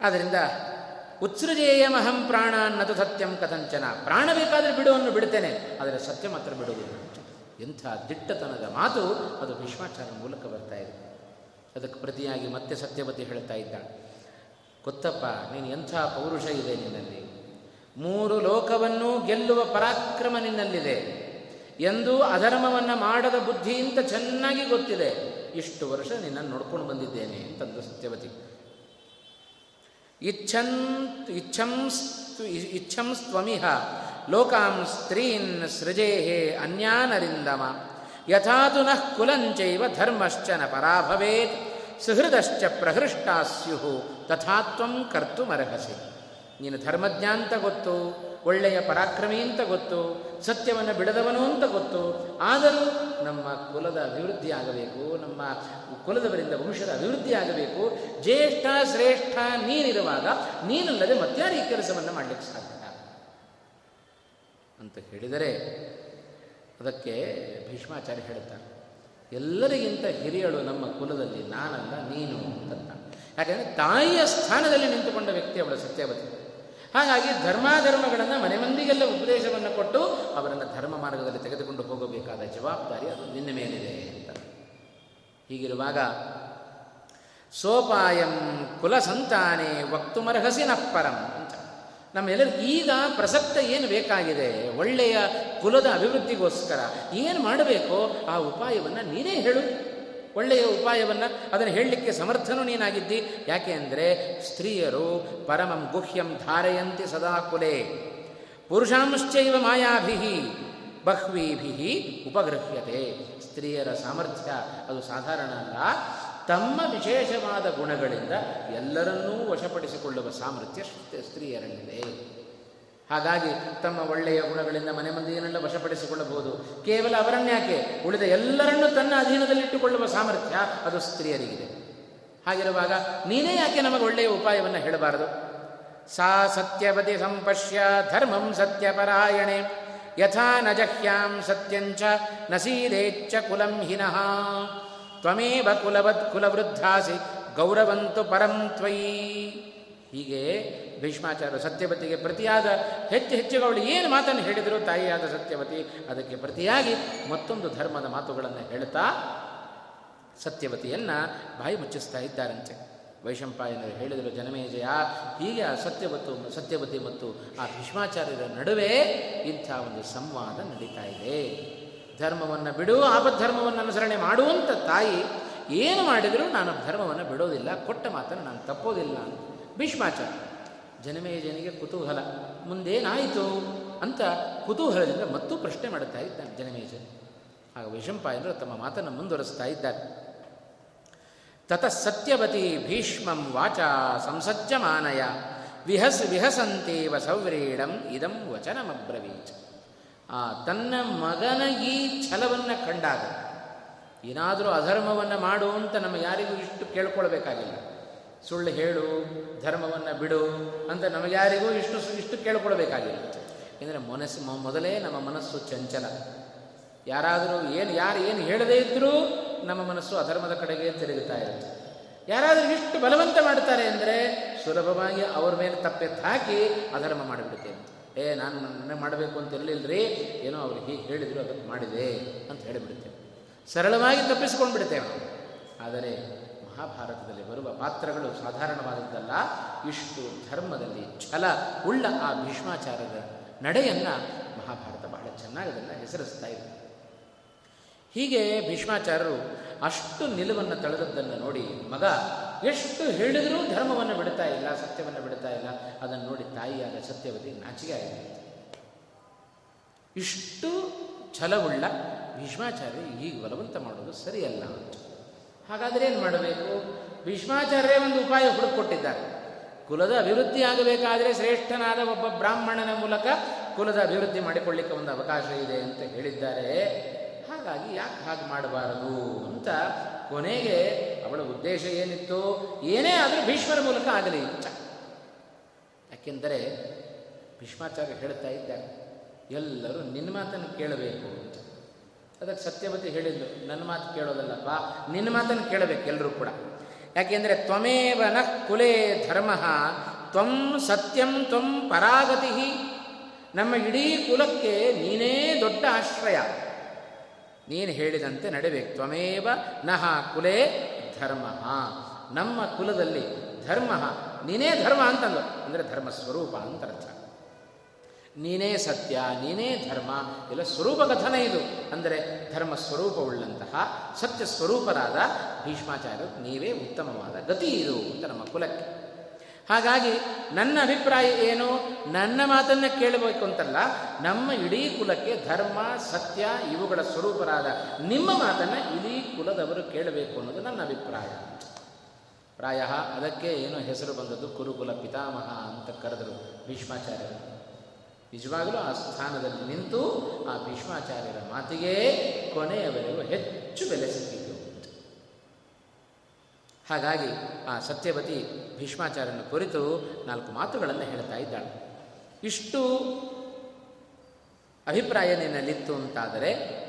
ಆದ್ದರಿಂದ ಉತ್ಸೃಜೇಯಮಹಂ ಪ್ರಾಣ ಅನ್ನದು ಸತ್ಯಂ ಕಥಂಚನ. ಪ್ರಾಣ ಬೇಕಾದರೆ ಬಿಡುವನ್ನು ಬಿಡುತ್ತೇನೆ ಆದರೆ ಸತ್ಯ ಮಾತ್ರ ಬಿಡುವುದಿಲ್ಲ ಎಂಥ ದಿಟ್ಟತನದ ಮಾತು ಅದು ಭೀಷ್ಮಾಚಾರ ಮೂಲಕ ಬರ್ತಾ ಇದೆ. ಅದಕ್ಕೆ ಪ್ರತಿಯಾಗಿ ಮತ್ತೆ ಸತ್ಯವತಿ ಹೇಳ್ತಾ ಇದ್ದಾಳೆ. ಗೊತ್ತಪ್ಪ ನೀನು ಎಂಥ ಪೌರುಷ ಇದೆ ನಿನ್ನಲ್ಲಿ? ಮೂರು ಲೋಕವನ್ನು ಗೆಲ್ಲುವ ಪರಾಕ್ರಮ ನಿನ್ನಲ್ಲಿದೆ. ಎಂದು ಅಧರ್ಮವನ್ನು ಮಾಡದ ಬುದ್ಧಿ ಅಂತ ಚೆನ್ನಾಗಿ ಗೊತ್ತಿದೆ. ಇಷ್ಟು ವರ್ಷ ನಿನ್ನನ್ನು ನೋಡ್ಕೊಂಡು ಬಂದಿದ್ದೇನೆ ಅಂತಂದು ಸತ್ಯವತಿ. ಇಚ್ಛಂತ್ ಇಚ್ಛಂಸ್ತು ಇಚ್ಛಂಸ್ತ್ವಮಿಹ ಲೋಕಾಂ ಸ್ತ್ರೀನ್ ಸೃಜೇಹೇ ಅನ್ಯಾನರಿಂದಮ ಯಥಾತು ನಃ ಕುಲಂಚೈವ ಧರ್ಮಶ್ಚ ನ ಪರಾಭವೇತ್ ಸುಹೃದಶ್ಚ ಪ್ರಹೃಷ್ಟಾ ಸ್ಯು ತಥಾತ್ವಂ ಕರ್ತುಮರ್ಹಸಿ. ನೀನು ಧರ್ಮಜ್ಞ ಅಂತ ಗೊತ್ತು, ಒಳ್ಳೆಯ ಪರಾಕ್ರಮಿ ಅಂತ ಗೊತ್ತು, ಸತ್ಯವನ್ನು ಬಿಡದವನು ಅಂತ ಗೊತ್ತು, ಆದರೂ ನಮ್ಮ ಕುಲದ ಅಭಿವೃದ್ಧಿ ಆಗಬೇಕು, ನಮ್ಮ ಕುಲದವರಿಂದ ವಂಶದ ಅಭಿವೃದ್ಧಿ ಆಗಬೇಕು. ಜ್ಯೇಷ್ಠ, ಶ್ರೇಷ್ಠ ನೀನಿರುವಾಗ ನೀನಲ್ಲದೆ ಮತ್ಯಾರು ಈ ಕೆಲಸವನ್ನು ಮಾಡಲಿಕ್ಕೆ ಸಾಧ್ಯ ಅಂತ ಹೇಳಿದರೆ ಅದಕ್ಕೆ ಭೀಷ್ಮಾಚಾರ್ಯ ಹೇಳುತ್ತಾರೆ, ಎಲ್ಲರಿಗಿಂತ ಹಿರಿಯಳು ನಮ್ಮ ಕುಲದಲ್ಲಿ ನಾನಲ್ಲ, ನೀನು ಅಂತ. ಯಾಕೆಂದರೆ ತಾಯಿಯ ಸ್ಥಾನದಲ್ಲಿ ನಿಂತುಕೊಂಡ ವ್ಯಕ್ತಿ ಅವಳ ಸತ್ಯವತಿ. ಹಾಗಾಗಿ ಧರ್ಮಾಧರ್ಮಗಳನ್ನು ಮನೆ ಮಂದಿಗೆಲ್ಲ ಉಪದೇಶವನ್ನು ಕೊಟ್ಟು ಅವರನ್ನು ಧರ್ಮ ಮಾರ್ಗದಲ್ಲಿ ತೆಗೆದುಕೊಂಡು ಹೋಗಬೇಕಾದ ಜವಾಬ್ದಾರಿ ಅದು ನಿನ್ನ ಮೇಲಿದೆ ಅಂತ. ಹೀಗಿರುವಾಗ, ಸೋಪಾಯಂ ಕುಲ ಸಂತಾನೆ ವಕ್ತುಮರ್ಹಸಿ ನಪ್ಪರಂ ಅಂತ. ನಮ್ಮೆಲ್ಲರಿಗೂ ಈಗ ಪ್ರಸಕ್ತ ಏನು ಬೇಕಾಗಿದೆ, ಒಳ್ಳೆಯ ಕುಲದ ಅಭಿವೃದ್ಧಿಗೋಸ್ಕರ ಏನು ಮಾಡಬೇಕೋ ಆ ಉಪಾಯವನ್ನು ನೀನೇ ಹೇಳು. ಒಳ್ಳೆಯ ಉಪಾಯವನ್ನು ಅದನ್ನು ಹೇಳಲಿಕ್ಕೆ ಸಮರ್ಥನೂ ನೀನಾಗಿದ್ದಿ. ಯಾಕೆ ಅಂದರೆ ಸ್ತ್ರೀಯರು ಪರಮಂ ಗುಹ್ಯಂ ಧಾರಯಂತಿ ಸದಾ ಕುಲೆ. ಪುರುಷಾಂಶ್ಚೈವ ಮಾಯಾಭಿ ಬಹ್ವೀಭಿ ಉಪಗೃಹ್ಯತೆ. ಸ್ತ್ರೀಯರ ಸಾಮರ್ಥ್ಯ ಅದು ಸಾಧಾರಣ ಅಲ್ಲ. ತಮ್ಮ ವಿಶೇಷವಾದ ಗುಣಗಳಿಂದ ಎಲ್ಲರನ್ನೂ ವಶಪಡಿಸಿಕೊಳ್ಳುವ ಸಾಮರ್ಥ್ಯ ಸ್ತ್ರೀಯರಲ್ಲಿದೆ. ಹಾಗಾಗಿ ತಮ್ಮ ಒಳ್ಳೆಯ ಗುಣಗಳಿಂದ ಮನೆ ಮಂದಿಯನ್ನೆಲ್ಲ ವಶಪಡಿಸಿಕೊಳ್ಳಬಹುದು, ಕೇವಲ ಅವರನ್ಯಾಕೆ ಉಳಿದ ಎಲ್ಲರನ್ನೂ ತನ್ನ ಅಧೀನದಲ್ಲಿಟ್ಟುಕೊಳ್ಳುವ ಸಾಮರ್ಥ್ಯ ಅದು ಸ್ತ್ರೀಯರಿಗಿದೆ. ಹಾಗಿರುವಾಗ ನೀನೇ ಯಾಕೆ ನಮಗೆ ಒಳ್ಳೆಯ ಉಪಾಯವನ್ನು ಹೇಳಬಾರದು? ಸಾ ಸತ್ಯವತಿ ಸಂಪಶ್ಯ ಧರ್ಮಂ ಸತ್ಯಪರಾಯಣೆ, ಯಥಾ ನ ಜಹ್ಯಾಂ ಸತ್ಯಂಚ ನಸೀದೇಚ್ಚ ಕುಲಂ ಹಿನಃ, ತ್ವಮೇವ ಕುಲವತ್ ಕುಲವೃದ್ಧಾಸಿ ಗೌರವಂತು ಪರಂ ತ್ವಯಿ. ಹೀಗೆ ಭೀಷ್ಮಾಚಾರ್ಯ ಸತ್ಯವತಿಗೆ ಪ್ರತಿಯಾದ ಹೆಚ್ಚು ಹೆಚ್ಚು ಅವಳು ಏನು ಮಾತನ್ನು ಹೇಳಿದರು ತಾಯಿಯಾದ ಸತ್ಯವತಿ ಅದಕ್ಕೆ ಪ್ರತಿಯಾಗಿ ಮತ್ತೊಂದು ಧರ್ಮದ ಮಾತುಗಳನ್ನು ಹೇಳ್ತಾ ಸತ್ಯವತಿಯನ್ನು ಬಾಯಿ ಮುಚ್ಚಿಸ್ತಾ ಇದ್ದಾರಂತೆ. ವೈಶಂಪಾಯನರು ಹೇಳಿದರು, ಜನಮೇಜಯ, ಹೀಗೆ ಆ ಸತ್ಯವತ್ತು, ಸತ್ಯವತಿ ಮತ್ತು ಆ ಭೀಷ್ಮಾಚಾರ್ಯರ ನಡುವೆ ಇಂಥ ಒಂದು ಸಂವಾದ ನಡೀತಾ ಇದೆ. ಧರ್ಮವನ್ನು ಬಿಡು ಆಪದ್ಧರ್ಮವನ್ನು ಅನುಸರಣೆ ಮಾಡುವಂಥ ತಾಯಿ ಏನು ಮಾಡಿದರೂ ನಾನು ಧರ್ಮವನ್ನು ಬಿಡೋದಿಲ್ಲ, ಕೊಟ್ಟ ಮಾತನ್ನು ನಾನು ತಪ್ಪೋದಿಲ್ಲ ಭೀಷ್ಮಾಚಾರ್ಯ ಜನಮೇಜನಿಗೆ ಕುತೂಹಲ. ಮುಂದೇನಾಯಿತು? ಅಂತ ಕುತೂಹಲದಿಂದ ಮತ್ತೂ ಪ್ರಶ್ನೆ ಮಾಡುತ್ತಾ ಇದ್ದಾನೆ ಜನ. ಆಗ ವೈಶಂಪಾಯನರು ತಮ್ಮ ಮಾತನ್ನು ಮುಂದುವರಿಸ್ತಾ ಇದ್ದಾರೆ. ತತಃ ಸತ್ಯವತಿ ಭೀಷ್ಮಂ ವಾಚ ಸಂಸಜ್ಜಮಾನಯ. ವಿಹಸ್ ವಿಹಸಂತೇವ ಸೌವ್ರೀಡಂ ಇದಂ ವಚನಮ್ರವೀಚ ಆ ತನ್ನ ಮಗನ ಈ ಛಲವನ್ನು ಕಂಡಾಗ ಏನಾದರೂ ಅಧರ್ಮವನ್ನು ಮಾಡು ಅಂತ ನಮ್ಮ ಯಾರಿಗೂ ಇಷ್ಟು ಕೇಳ್ಕೊಳ್ಬೇಕಾಗಿಲ್ಲ. ಸುಳ್ಳು ಹೇಳು, ಧರ್ಮವನ್ನು ಬಿಡು ಅಂತ ನಮಗ್ಯಾರಿಗೂ ಇಷ್ಟು ಇಷ್ಟು ಕೇಳ್ಕೊಳ್ಬೇಕಾಗಿಲ್ಲ ಏಕೆಂದರೆ ಮನಸ್ಸು ಮೊದಲೇ ನಮ್ಮ ಮನಸ್ಸು ಚಂಚಲ. ಯಾರಾದರೂ ಏನು, ಯಾರು ಏನು ಹೇಳದೇ ಇದ್ದರೂ ನಮ್ಮ ಮನಸ್ಸು ಅಧರ್ಮದ ಕಡೆಗೆ ತಿರುಗುತ್ತಾ ಇರುತ್ತೆ. ಯಾರಾದರೂ ಇಷ್ಟು ಬಲವಂತ ಮಾಡ್ತಾರೆ ಅಂದರೆ ಸುಲಭವಾಗಿ ಅವ್ರ ಮೇಲೆ ತಪ್ಪೆತ್ತು ಹಾಕಿ ಅಧರ್ಮ ಮಾಡಿಬಿಡುತ್ತೆ. ಏ, ನಾನು ನನಗೆ ಮಾಡಬೇಕು ಅಂತ ಇರಲಿಲ್ಲರಿ ಏನೋ ಅವ್ರು ಹೀಗೆ ಹೇಳಿದ್ರು ಅದಕ್ಕೆ ಮಾಡಿದೆ ಅಂತ ಹೇಳಿಬಿಡುತ್ತೇವೆ ಸರಳವಾಗಿ ತಪ್ಪಿಸ್ಕೊಂಡು ಬಿಡ್ತೇವೆ ನಾವು ಆದರೆ ಮಹಾಭಾರತದಲ್ಲಿ ಬರುವ ಪಾತ್ರಗಳು ಸಾಧಾರಣವಾದದ್ದಲ್ಲ. ಇಷ್ಟು ಧರ್ಮದಲ್ಲಿ ಛಲ ಉಳ್ಳ ಆ ಭೀಷ್ಮಾಚಾರ್ಯರ ನಡೆಯನ್ನು ಮಹಾಭಾರತ ಬಹಳ ಚೆನ್ನಾಗಿ ಅದನ್ನು ಹೆಸರಿಸ್ತಾ ಇದೆ. ಹೀಗೆ ಭೀಷ್ಮಾಚಾರ್ಯರು ಅಷ್ಟು ನಿಲುವನ್ನು ತಳೆದದ್ದನ್ನು ನೋಡಿ ಮಗ, ಎಷ್ಟು ಹೇಳಿದರೂ ಧರ್ಮವನ್ನು ಬಿಡ್ತಾ ಇಲ್ಲ, ಸತ್ಯವನ್ನು ಬಿಡ್ತಾ ಇಲ್ಲ. ಅದನ್ನು ನೋಡಿ ತಾಯಿಯಾದ ಸತ್ಯವತಿ ನಾಚಿಗೆ ಆಗಿದೆ. ಇಷ್ಟು ಛಲವುಳ್ಳ ಭೀಷ್ಮಾಚಾರ್ಯ ಈಗ ಬಲವಂತ ಮಾಡೋದು ಸರಿಯಲ್ಲ ಹಾಗಾದರೆ ಏನು ಮಾಡಬೇಕು? ಭೀಷ್ಮಾಚಾರ್ಯರೇ ಒಂದು ಉಪಾಯ ಹುಡುಕೊಟ್ಟಿದ್ದಾರೆ ಕುಲದ ಅಭಿವೃದ್ಧಿ ಆಗಬೇಕಾದರೆ ಶ್ರೇಷ್ಠನಾದ ಒಬ್ಬ ಬ್ರಾಹ್ಮಣನ ಮೂಲಕ ಕುಲದ ಅಭಿವೃದ್ಧಿ ಮಾಡಿಕೊಳ್ಳಿಕ್ಕೆ ಒಂದು ಅವಕಾಶ ಇದೆ ಅಂತ ಹೇಳಿದ್ದಾರೆ. ಹಾಗಾಗಿ ಯಾಕೆ ಹಾಗೆ ಮಾಡಬಾರದು ಅಂತ ಕೊನೆಗೆ ಅವಳ ಉದ್ದೇಶ ಏನಿತ್ತು? ಏನೇ ಆದರೂ ಭೀಷ್ಮರ ಮೂಲಕ ಆಗಲಿ. ಅಂತ ಯಾಕೆಂದರೆ ಭೀಷ್ಮಾಚಾರ್ಯ ಹೇಳ್ತಾ ಇದ್ದಾರೆ, ಎಲ್ಲರೂ ನಿನ್ನ ಮಾತನ್ನು ಕೇಳಬೇಕು ಅಂತ. ಅದಕ್ಕೆ ಸತ್ಯವತಿ ಹೇಳಿದ್ದು, ನನ್ನ ಮಾತು ಕೇಳೋದಲ್ಲಪ್ಪ, ನಿನ್ನ ಮಾತನ್ನು ಕೇಳಬೇಕು ಎಲ್ಲರೂ ಕೂಡ. ಯಾಕೆಂದರೆ ತ್ವಮೇವ ನ ಕುಲೇ ಧರ್ಮ, ತ್ವಂ ಸತ್ಯಂ ತ್ವಂ ಪರಾಗತಿ, ನಮ್ಮ ಇಡೀ ಕುಲಕ್ಕೆ ನೀನೇ ದೊಡ್ಡ ಆಶ್ರಯ. ನೀನು ಹೇಳಿದಂತೆ ನಡಬೇಕು. ತ್ವಮೇವ ನಹ ಕುಲೇ ಧರ್ಮ, ನಮ್ಮ ಕುಲದಲ್ಲಿ ಧರ್ಮ, ನೀನೇ ಧರ್ಮ ಅಂತಂದು. ಅಂದರೆ ಧರ್ಮ ಸ್ವರೂಪ ಅಂತ ಅರ್ಥ. ನೀನೇ ಸತ್ಯ, ನೀನೇ ಧರ್ಮ ಇಲ್ಲ ಸ್ವರೂಪ ಕಥನ ಇದು. ಅಂದರೆ ಧರ್ಮ ಸ್ವರೂಪವುಳ್ಳಂತಹ ಸತ್ಯ ಸ್ವರೂಪರಾದ ಭೀಷ್ಮಾಚಾರ್ಯರು ನೀವೇ ಉತ್ತಮವಾದ ಗತಿ ಇದು ಅಂತ ನಮ್ಮ ಕುಲಕ್ಕೆ. ಹಾಗಾಗಿ ನನ್ನ ಅಭಿಪ್ರಾಯ ಏನು? ನನ್ನ ಮಾತನ್ನು ಕೇಳಬೇಕು ಅಂತಲ್ಲ, ನಮ್ಮ ಇಡೀ ಕುಲಕ್ಕೆ ಧರ್ಮ, ಸತ್ಯ ಇವುಗಳ ಸ್ವರೂಪರಾದ ನಿಮ್ಮ ಮಾತನ್ನು ಇಡೀ ಕುಲದವರು ಕೇಳಬೇಕು ಅನ್ನೋದು ನನ್ನ ಅಭಿಪ್ರಾಯ. ಪ್ರಾಯ ಅದಕ್ಕೆ ಏನು ಹೆಸರು ಬಂದದ್ದು ಕುರುಕುಲ ಪಿತಾಮಹ ಅಂತ ಕರೆದರು ಭೀಷ್ಮಾಚಾರ್ಯರು. ನಿಜವಾಗಲೂ ಆ ಸ್ಥಾನದಲ್ಲಿ ನಿಂತು ಆ ಭೀಷ್ಮಾಚಾರ್ಯರ ಮಾತಿಗೆ ಕೊನೆಯವರೆಗೂ ಹೆಚ್ಚು ಬೆಲೆ ಸಿಕ್ಕಿತು ಹಾಗಾಗಿ ಆ ಸತ್ಯವತಿ ಭೀಷ್ಮಾಚಾರ್ಯನ ಕುರಿತು ನಾಲ್ಕು ಮಾತುಗಳನ್ನು ಹೇಳ್ತಾ ಇದ್ದಾಳೆ. ಇಷ್ಟು ಅಭಿಪ್ರಾಯ ನಿನ್ನಲ್ಲಿತ್ತು ಅಂತಾದರೆ,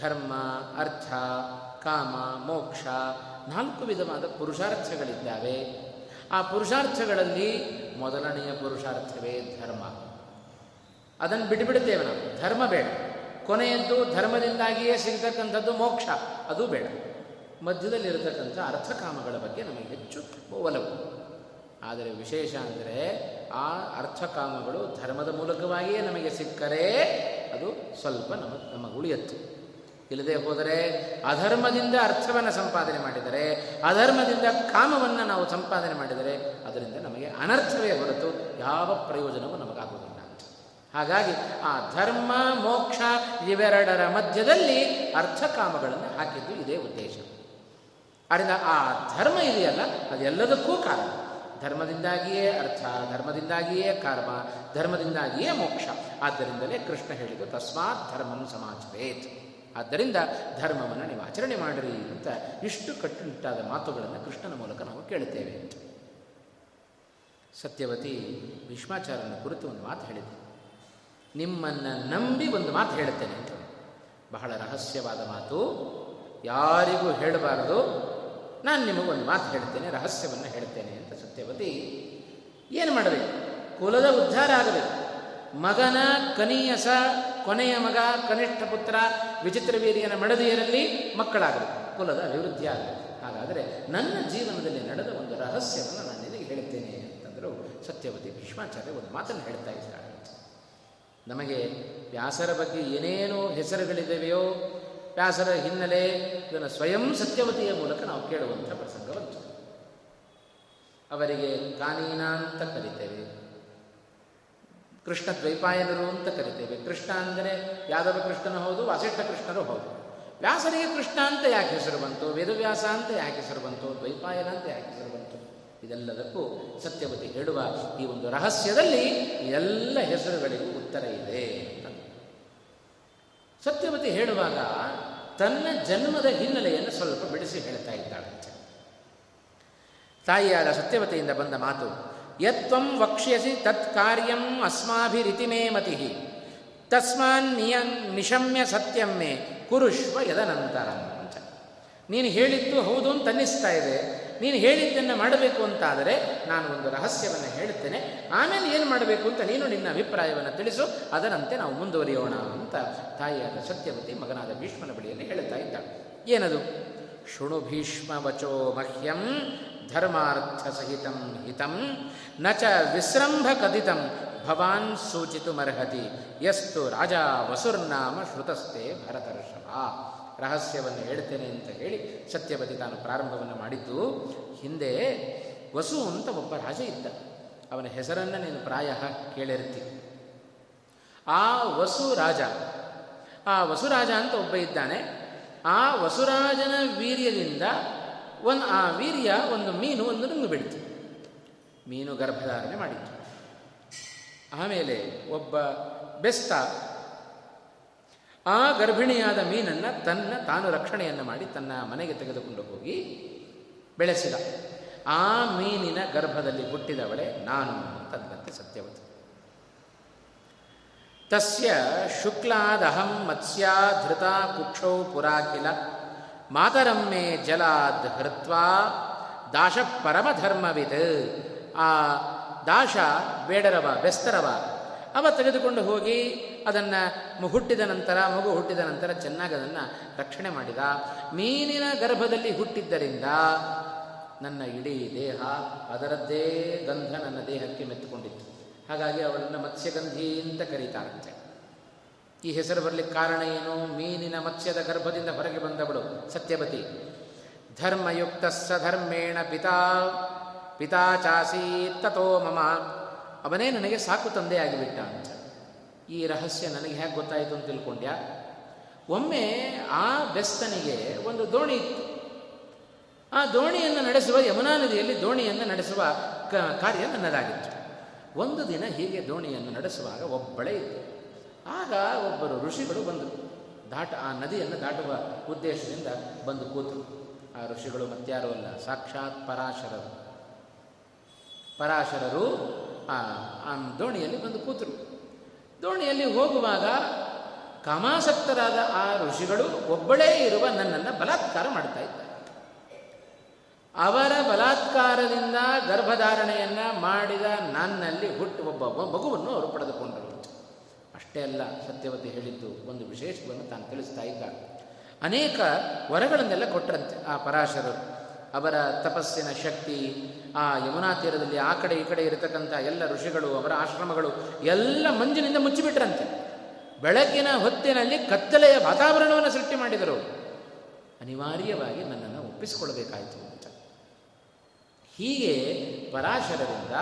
ಧರ್ಮ, ಅರ್ಥ, ಕಾಮ, ಮೋಕ್ಷ, ನಾಲ್ಕು ವಿಧವಾದ ಪುರುಷಾರ್ಥಗಳಿದ್ದಾವೆ. ಆ ಪುರುಷಾರ್ಥಗಳಲ್ಲಿ ಮೊದಲನೆಯ ಪುರುಷಾರ್ಥವೇ ಧರ್ಮ. ಅದನ್ನು ಬಿಟ್ಟುಬಿಡುತ್ತೇವೆ ನಾವು. ಧರ್ಮ ಬೇಡ. ಕೊನೆಯದ್ದು ಧರ್ಮದಿಂದಾಗಿಯೇ ಸಿಗತಕ್ಕಂಥದ್ದು ಮೋಕ್ಷ. ಅದು ಬೇಡ. ಮಧ್ಯದಲ್ಲಿರತಕ್ಕಂಥ ಅರ್ಥಕಾಮಗಳ ಬಗ್ಗೆ ನಮಗೆ ಹೆಚ್ಚು ಒಲವು. ಆದರೆ ವಿಶೇಷ ಅಂದರೆ ಆ ಅರ್ಥಕಾಮಗಳು ಧರ್ಮದ ಮೂಲಕವಾಗಿಯೇ ನಮಗೆ ಸಿಕ್ಕರೆ ಅದು ಸ್ವಲ್ಪ ನಮ್ಮ ನಮಗೆ ಉಳಿಯತ್ತು. ಇಲ್ಲದೆ ಹೋದರೆ ಅಧರ್ಮದಿಂದ ಅರ್ಥವನ್ನು ಸಂಪಾದನೆ ಮಾಡಿದರೆ, ಅಧರ್ಮದಿಂದ ಕಾಮವನ್ನು ನಾವು ಸಂಪಾದನೆ ಮಾಡಿದರೆ, ಅದರಿಂದ ನಮಗೆ ಅನರ್ಥವೇ ಹೊರತು ಯಾವ ಪ್ರಯೋಜನವೂ ನಮಗಾಗುವುದಿಲ್ಲ. ಹಾಗಾಗಿ ಆ ಧರ್ಮ, ಮೋಕ್ಷ ಇವೆರಡರ ಮಧ್ಯದಲ್ಲಿ ಅರ್ಥ ಕಾಮಗಳನ್ನು ಹಾಕಿದ್ದು ಇದೇ ಉದ್ದೇಶ. ಆದ್ದರಿಂದ ಆ ಧರ್ಮ ಇದೆಯಲ್ಲ ಅದೆಲ್ಲದಕ್ಕೂ ಕಾರಣ. ಧರ್ಮದಿಂದಾಗಿಯೇ ಅರ್ಥ, ಧರ್ಮದಿಂದಾಗಿಯೇ ಕರ್ಮ, ಧರ್ಮದಿಂದಾಗಿಯೇ ಮೋಕ್ಷ. ಆದ್ದರಿಂದಲೇ ಕೃಷ್ಣ ಹೇಳಿದ್ದು, ತಸ್ಮಾತ್ ಧರ್ಮಂ ಸಮಾಚರೇತ್ ಆದ್ದರಿಂದ ಧರ್ಮವನ್ನು ನೀವು ಆಚರಣೆ ಮಾಡಿರಿ ಅಂತ ಇಷ್ಟು ಕಟ್ಟುನಿಟ್ಟಾದ ಮಾತುಗಳನ್ನು ಕೃಷ್ಣನ ಮೂಲಕ ನಾವು ಕೇಳುತ್ತೇವೆ. ಸತ್ಯವತಿ ಭೀಷ್ಮಾಚಾರ್ಯನ ಕುರಿತು ಒಂದು ಮಾತು ಹೇಳಿದೆ. ನಿಮ್ಮನ್ನು ನಂಬಿ ಒಂದು ಮಾತು ಹೇಳುತ್ತೇನೆ ಅಂತ ಬಹಳ ರಹಸ್ಯವಾದ ಮಾತು. ಯಾರಿಗೂ ಹೇಳಬಾರದು. ನಾನು ನಿಮಗೊಂದು ಮಾತು ಹೇಳ್ತೇನೆ ರಹಸ್ಯವನ್ನು ಹೇಳ್ತೇನೆ ಅಂತ ಸತ್ಯವತಿ ಏನು ಮಾಡಬೇಕು? ಕುಲದ ಉದ್ಧಾರ ಆಗಬೇಕು. ಮಗನ ಕನಿಯಸ ಕೊನೆಯ ಮಗ, ಕನಿಷ್ಠ ಪುತ್ರ, ವಿಚಿತ್ರ ವೀರ್ಯನ ಮಡದಿಯರಲ್ಲಿ ಮಕ್ಕಳಾಗಬೇಕು. ಕುಲದ ಅಭಿವೃದ್ಧಿ ಆಗಬೇಕು. ಹಾಗಾದರೆ ನನ್ನ ಜೀವನದಲ್ಲಿ ನಡೆದ ಒಂದು ರಹಸ್ಯವನ್ನು ನಾನು ನಿನಗೆ ಹೇಳ್ತೇನೆ ಅಂತಂದರು ಸತ್ಯವತಿ ಭೀಷ್ಮಾಚಾರ್ಯ ಒಂದು ಮಾತನ್ನು ಹೇಳ್ತಾ ಇದ್ದಾರೆ. ನಮಗೆ ವ್ಯಾಸರ ಬಗ್ಗೆ ಏನೇನು ಹೆಸರುಗಳಿದ್ದಾವೆಯೋ ವ್ಯಾಸರ ಹಿನ್ನೆಲೆ ಇದನ್ನು ಸ್ವಯಂ ಸತ್ಯವತಿಯ ಮೂಲಕ ನಾವು ಕೇಳುವಂಥ ಪ್ರಸಂಗ ಬಂತು. ಅವರಿಗೆ ಕಾನೀನ ಅಂತ ಕರಿತೇವೆ ಕೃಷ್ಣ ದ್ವೈಪಾಯನರು ಅಂತ ಕರಿತೇವೆ. ಕೃಷ್ಣ ಅಂದರೆ ಯಾದವ ಕೃಷ್ಣನು ಹೌದು, ವಾಸಿಷ್ಠ ಕೃಷ್ಣರು ಹೌದು. ವ್ಯಾಸರಿಗೆ ಕೃಷ್ಣ ಅಂತ ಯಾಕೆ ಹೆಸರು ಬಂತು, ವೇದವ್ಯಾಸ ಅಂತ ಯಾಕೆ ಹೆಸರು ಬಂತು, ದ್ವೈಪಾಯನ ಅಂತ ಯಾಕೆ ಹೆಸರು ಬಂತು? ಇದೆಲ್ಲದಕ್ಕೂ ಸತ್ಯವತಿ ಹೇಳುವ ಈ ಒಂದು ರಹಸ್ಯದಲ್ಲಿ ಎಲ್ಲ ಹೆಸರುಗಳಿಗೂ ಉತ್ತರ ಇದೆ ಅಂತ. ಸತ್ಯವತಿ ಹೇಳುವಾಗ ತನ್ನ ಜನ್ಮದ ಹಿನ್ನೆಲೆಯನ್ನು ಸ್ವಲ್ಪ ಬಿಡಿಸಿ ಹೇಳ್ತಾ ಇದ್ದಾಳಂತೆ ತಾಯಿಯಾದ ಸತ್ಯವತಿಯಿಂದ ಬಂದ ಮಾತು ಯತ್ವಂ ವಕ್ಷ್ಯಸಿ ತತ್ ಕಾರ್ಯಂ ಅಸ್ಮಾಭಿರಿತಿ ಮೇ ಮತಿ. ತಸ್ಮಾನ್ ನಿಯ ನಿಶಮ್ಯ ಸತ್ಯಂ ಮೇ ಕುರುಷ್ವ ಯದನಂತರ ಅಂತ. ನೀನು ಹೇಳಿದ್ದು ಹೌದು ಅಂತ ಅನ್ನಿಸ್ತಾ ಇದೆ. ನೀನು ಹೇಳಿದ್ದನ್ನು ಮಾಡಬೇಕು ಅಂತಾದರೆ ನಾನು ಒಂದು ರಹಸ್ಯವನ್ನು ಹೇಳುತ್ತೇನೆ. ಆಮೇಲೆ ಏನು ಮಾಡಬೇಕು ಅಂತ ನೀನು ನಿನ್ನ ಅಭಿಪ್ರಾಯವನ್ನು ತಿಳಿಸು. ಅದರಂತೆ ನಾವು ಮುಂದುವರಿಯೋಣ ಅಂತ ತಾಯಿಯಾದ ಸತ್ಯವತಿ ಮಗನಾದ ಭೀಷ್ಮನ ಬಳಿಯಲ್ಲಿ ಹೇಳುತ್ತಾ ಇದ್ದಾಳೆ ಏನದು? ಶೃಣು ಭೀಷ್ಮ ವಚೋ ಮಹ್ಯಂ ಧರ್ಮಾರ್ಥ ಸಹಿತಂ ಹಿತಂ ನ ಚ ವಿಸೃಂಭ ಕಥಿತಂ ಭವಾನ್ ಸೂಚಿತುಮರ್ಹತಿ ಯಸ್ತು ರಾಜ ವಸುರ್ನಾಮ ಶ್ರುತಸ್ತೆ ಭರತರ್ಷಭ ರಹಸ್ಯವನ್ನು ಹೇಳ್ತೇನೆ ಅಂತ ಹೇಳಿ ಸತ್ಯಪತಿ ತಾನು ಪ್ರಾರಂಭವನ್ನು ಮಾಡಿದ್ದು, ಹಿಂದೆ ವಸು ಅಂತ ಒಬ್ಬ ರಾಜ ಇದ್ದ. ಅವನ ಹೆಸರನ್ನು ನೀನು ಪ್ರಾಯ ಕೇಳಿರ್ತಿ. ಆ ವಸು ರಾಜ, ಆ ವಸುರಾಜ ಅಂತ ಒಬ್ಬ ಇದ್ದಾನೆ. ಆ ವಸುರಾಜನ ವೀರ್ಯದಿಂದ ಒಂದು ಆ ವೀರ್ಯ ಒಂದು ಮೀನು ಒಂದು ನುಂಗು ಬಿಡ್ತು. ಮೀನು ಗರ್ಭಧಾರಣೆ ಮಾಡಿತ್ತು. ಆಮೇಲೆ ಒಬ್ಬ ಬೆಸ್ತ ಆ ಗರ್ಭಿಣಿಯಾದ ಮೀನನ್ನು ತನ್ನ ತಾನು ರಕ್ಷಣೆಯನ್ನು ಮಾಡಿ ತನ್ನ ಮನೆಗೆ ತೆಗೆದುಕೊಂಡು ಹೋಗಿ ಬೆಳೆಸಿದ. ಆ ಮೀನಿನ ಗರ್ಭದಲ್ಲಿ ಹುಟ್ಟಿದವಳೆ ನಾನು ತದ್ದಂತೆ ಸತ್ಯವತಿ. ತಸ್ಯ ಶುಕ್ಲಾದಹಂ ಮತ್ಸ್ಯಾ ಧೃತ ಕುಕ್ಷೌ ಪುರಾಕಿಲ ಮಾತರಮ್ಮೆ ಜಲಾದ್ ಹೃತ್ವಾ ದಾಶ ಪರಮಧರ್ಮವಿತ್ ಆ ದಾಶ ಬೇಡರವ, ಬೆಸ್ತರವ. ಅವ ತೆಗೆದುಕೊಂಡು ಹೋಗಿ ಅದನ್ನು ಹುಟ್ಟಿದ ನಂತರ, ಮಗು ಹುಟ್ಟಿದ ನಂತರ ಚೆನ್ನಾಗಿ ಅದನ್ನು ರಕ್ಷಣೆ ಮಾಡಿದ. ಮೀನಿನ ಗರ್ಭದಲ್ಲಿ ಹುಟ್ಟಿದ್ದರಿಂದ ನನ್ನ ಇಡೀ ದೇಹ ಅದರದ್ದೇ ಗಂಧ ನನ್ನ ದೇಹಕ್ಕೆ ಮೆತ್ತುಕೊಂಡಿತ್ತು. ಹಾಗಾಗಿ ಅವಳನ್ನು ಮತ್ಸ್ಯಗಂಧಿ ಅಂತ ಕರೀತಾರಂತೆ. ಈ ಹೆಸರು ಬರಲಿಕ್ಕೆ ಕಾರಣ ಏನು? ಮೀನಿನ ಮತ್ಸ್ಯದ ಗರ್ಭದಿಂದ ಹೊರಗೆ ಬಂದವಳು. ಸತ್ಯವತಿ. ಧರ್ಮಯುಕ್ತ ಧರ್ಮೇಣ ಪಿತಾ ಪಿತಾ ಚಾಸಿ ತಥೋ ಮಮ. ಅವನೇ ನನಗೆ ಸಾಕು ತಂದೆ ಆಗಿಬಿಟ್ಟ ಅಂತ. ಈ ರಹಸ್ಯ ನನಗೆ ಹೇಗೆ ಗೊತ್ತಾಯಿತು ಅಂತ ತಿಳ್ಕೊಂಡ್ಯ? ಒಮ್ಮೆ ಆ ಬೆಸ್ತನಿಗೆ ಒಂದು ದೋಣಿ ಇತ್ತು. ಆ ದೋಣಿಯನ್ನು ನಡೆಸುವ ಯಮುನಾ ನದಿಯಲ್ಲಿ ದೋಣಿಯನ್ನು ನಡೆಸುವ ಕಾರ್ಯ ನನ್ನದಾಗಿತ್ತು. ಒಂದು ದಿನ ಹೀಗೆ ದೋಣಿಯನ್ನು ನಡೆಸುವಾಗ ಒಬ್ಬಳೇ ಇತ್ತು ಆಗ ಒಬ್ಬರು ಋಷಿಗಳು ಬಂದರು ದಾಟ ಆ ನದಿಯನ್ನು ದಾಟುವ ಉದ್ದೇಶದಿಂದ ಬಂದು ಕೂತರು. ಆ ಋಷಿಗಳು ಮತ್ಯಾರೂ ಅಲ್ಲ, ಸಾಕ್ಷಾತ್ ಪರಾಶರರು. ಪರಾಶರರು ಆ ದೋಣಿಯಲ್ಲಿ ಬಂದು ಕೂತರು. ದೋಣಿಯಲ್ಲಿ ಹೋಗುವಾಗ ಕಾಮಾಸಕ್ತರಾದ ಆ ಋಷಿಗಳು ಒಬ್ಬಳೇ ಇರುವ ನನ್ನನ್ನು ಬಲಾತ್ಕಾರ ಮಾಡ್ತಾ ಅವರ ಬಲಾತ್ಕಾರದಿಂದ ಗರ್ಭಧಾರಣೆಯನ್ನು ಮಾಡಿದ ನನ್ನಲ್ಲಿ ಹುಟ್ಟು ಒಬ್ಬ ಮಗುವನ್ನು ಅವರು ಪಡೆದುಕೊಂಡರು. ಅಷ್ಟೇ ಅಲ್ಲ ಸತ್ಯವತಿ ಹೇಳಿದ್ದು ಒಂದು ವಿಶೇಷವನ್ನು ತಾನು ತಿಳಿಸ್ತಾ ಇದ್ದ ಅನೇಕ ವರಗಳನ್ನೆಲ್ಲ ಕೊಟ್ಟರಂತೆ ಆ ಪರಾಶರರು. ಅವರ ತಪಸ್ಸಿನ ಶಕ್ತಿ, ಆ ಯಮುನಾ ತೀರದಲ್ಲಿ ಆ ಕಡೆ ಈ ಕಡೆ ಇರತಕ್ಕಂಥ ಎಲ್ಲ ಋಷಿಗಳು, ಅವರ ಆಶ್ರಮಗಳು ಎಲ್ಲ ಮಂಜಿನಿಂದ ಮುಚ್ಚಿಬಿಟ್ರಂತೆ. ಬೆಳಕಿನ ಹೊತ್ತಿನಲ್ಲಿ ಕತ್ತಲೆಯ ವಾತಾವರಣವನ್ನು ಸೃಷ್ಟಿ ಮಾಡಿದರು. ಅನಿವಾರ್ಯವಾಗಿ ನನ್ನನ್ನು ಒಪ್ಪಿಸಿಕೊಳ್ಳಬೇಕಾಯಿತು ಅಂತ. ಹೀಗೆ ಪರಾಶರರಿಂದ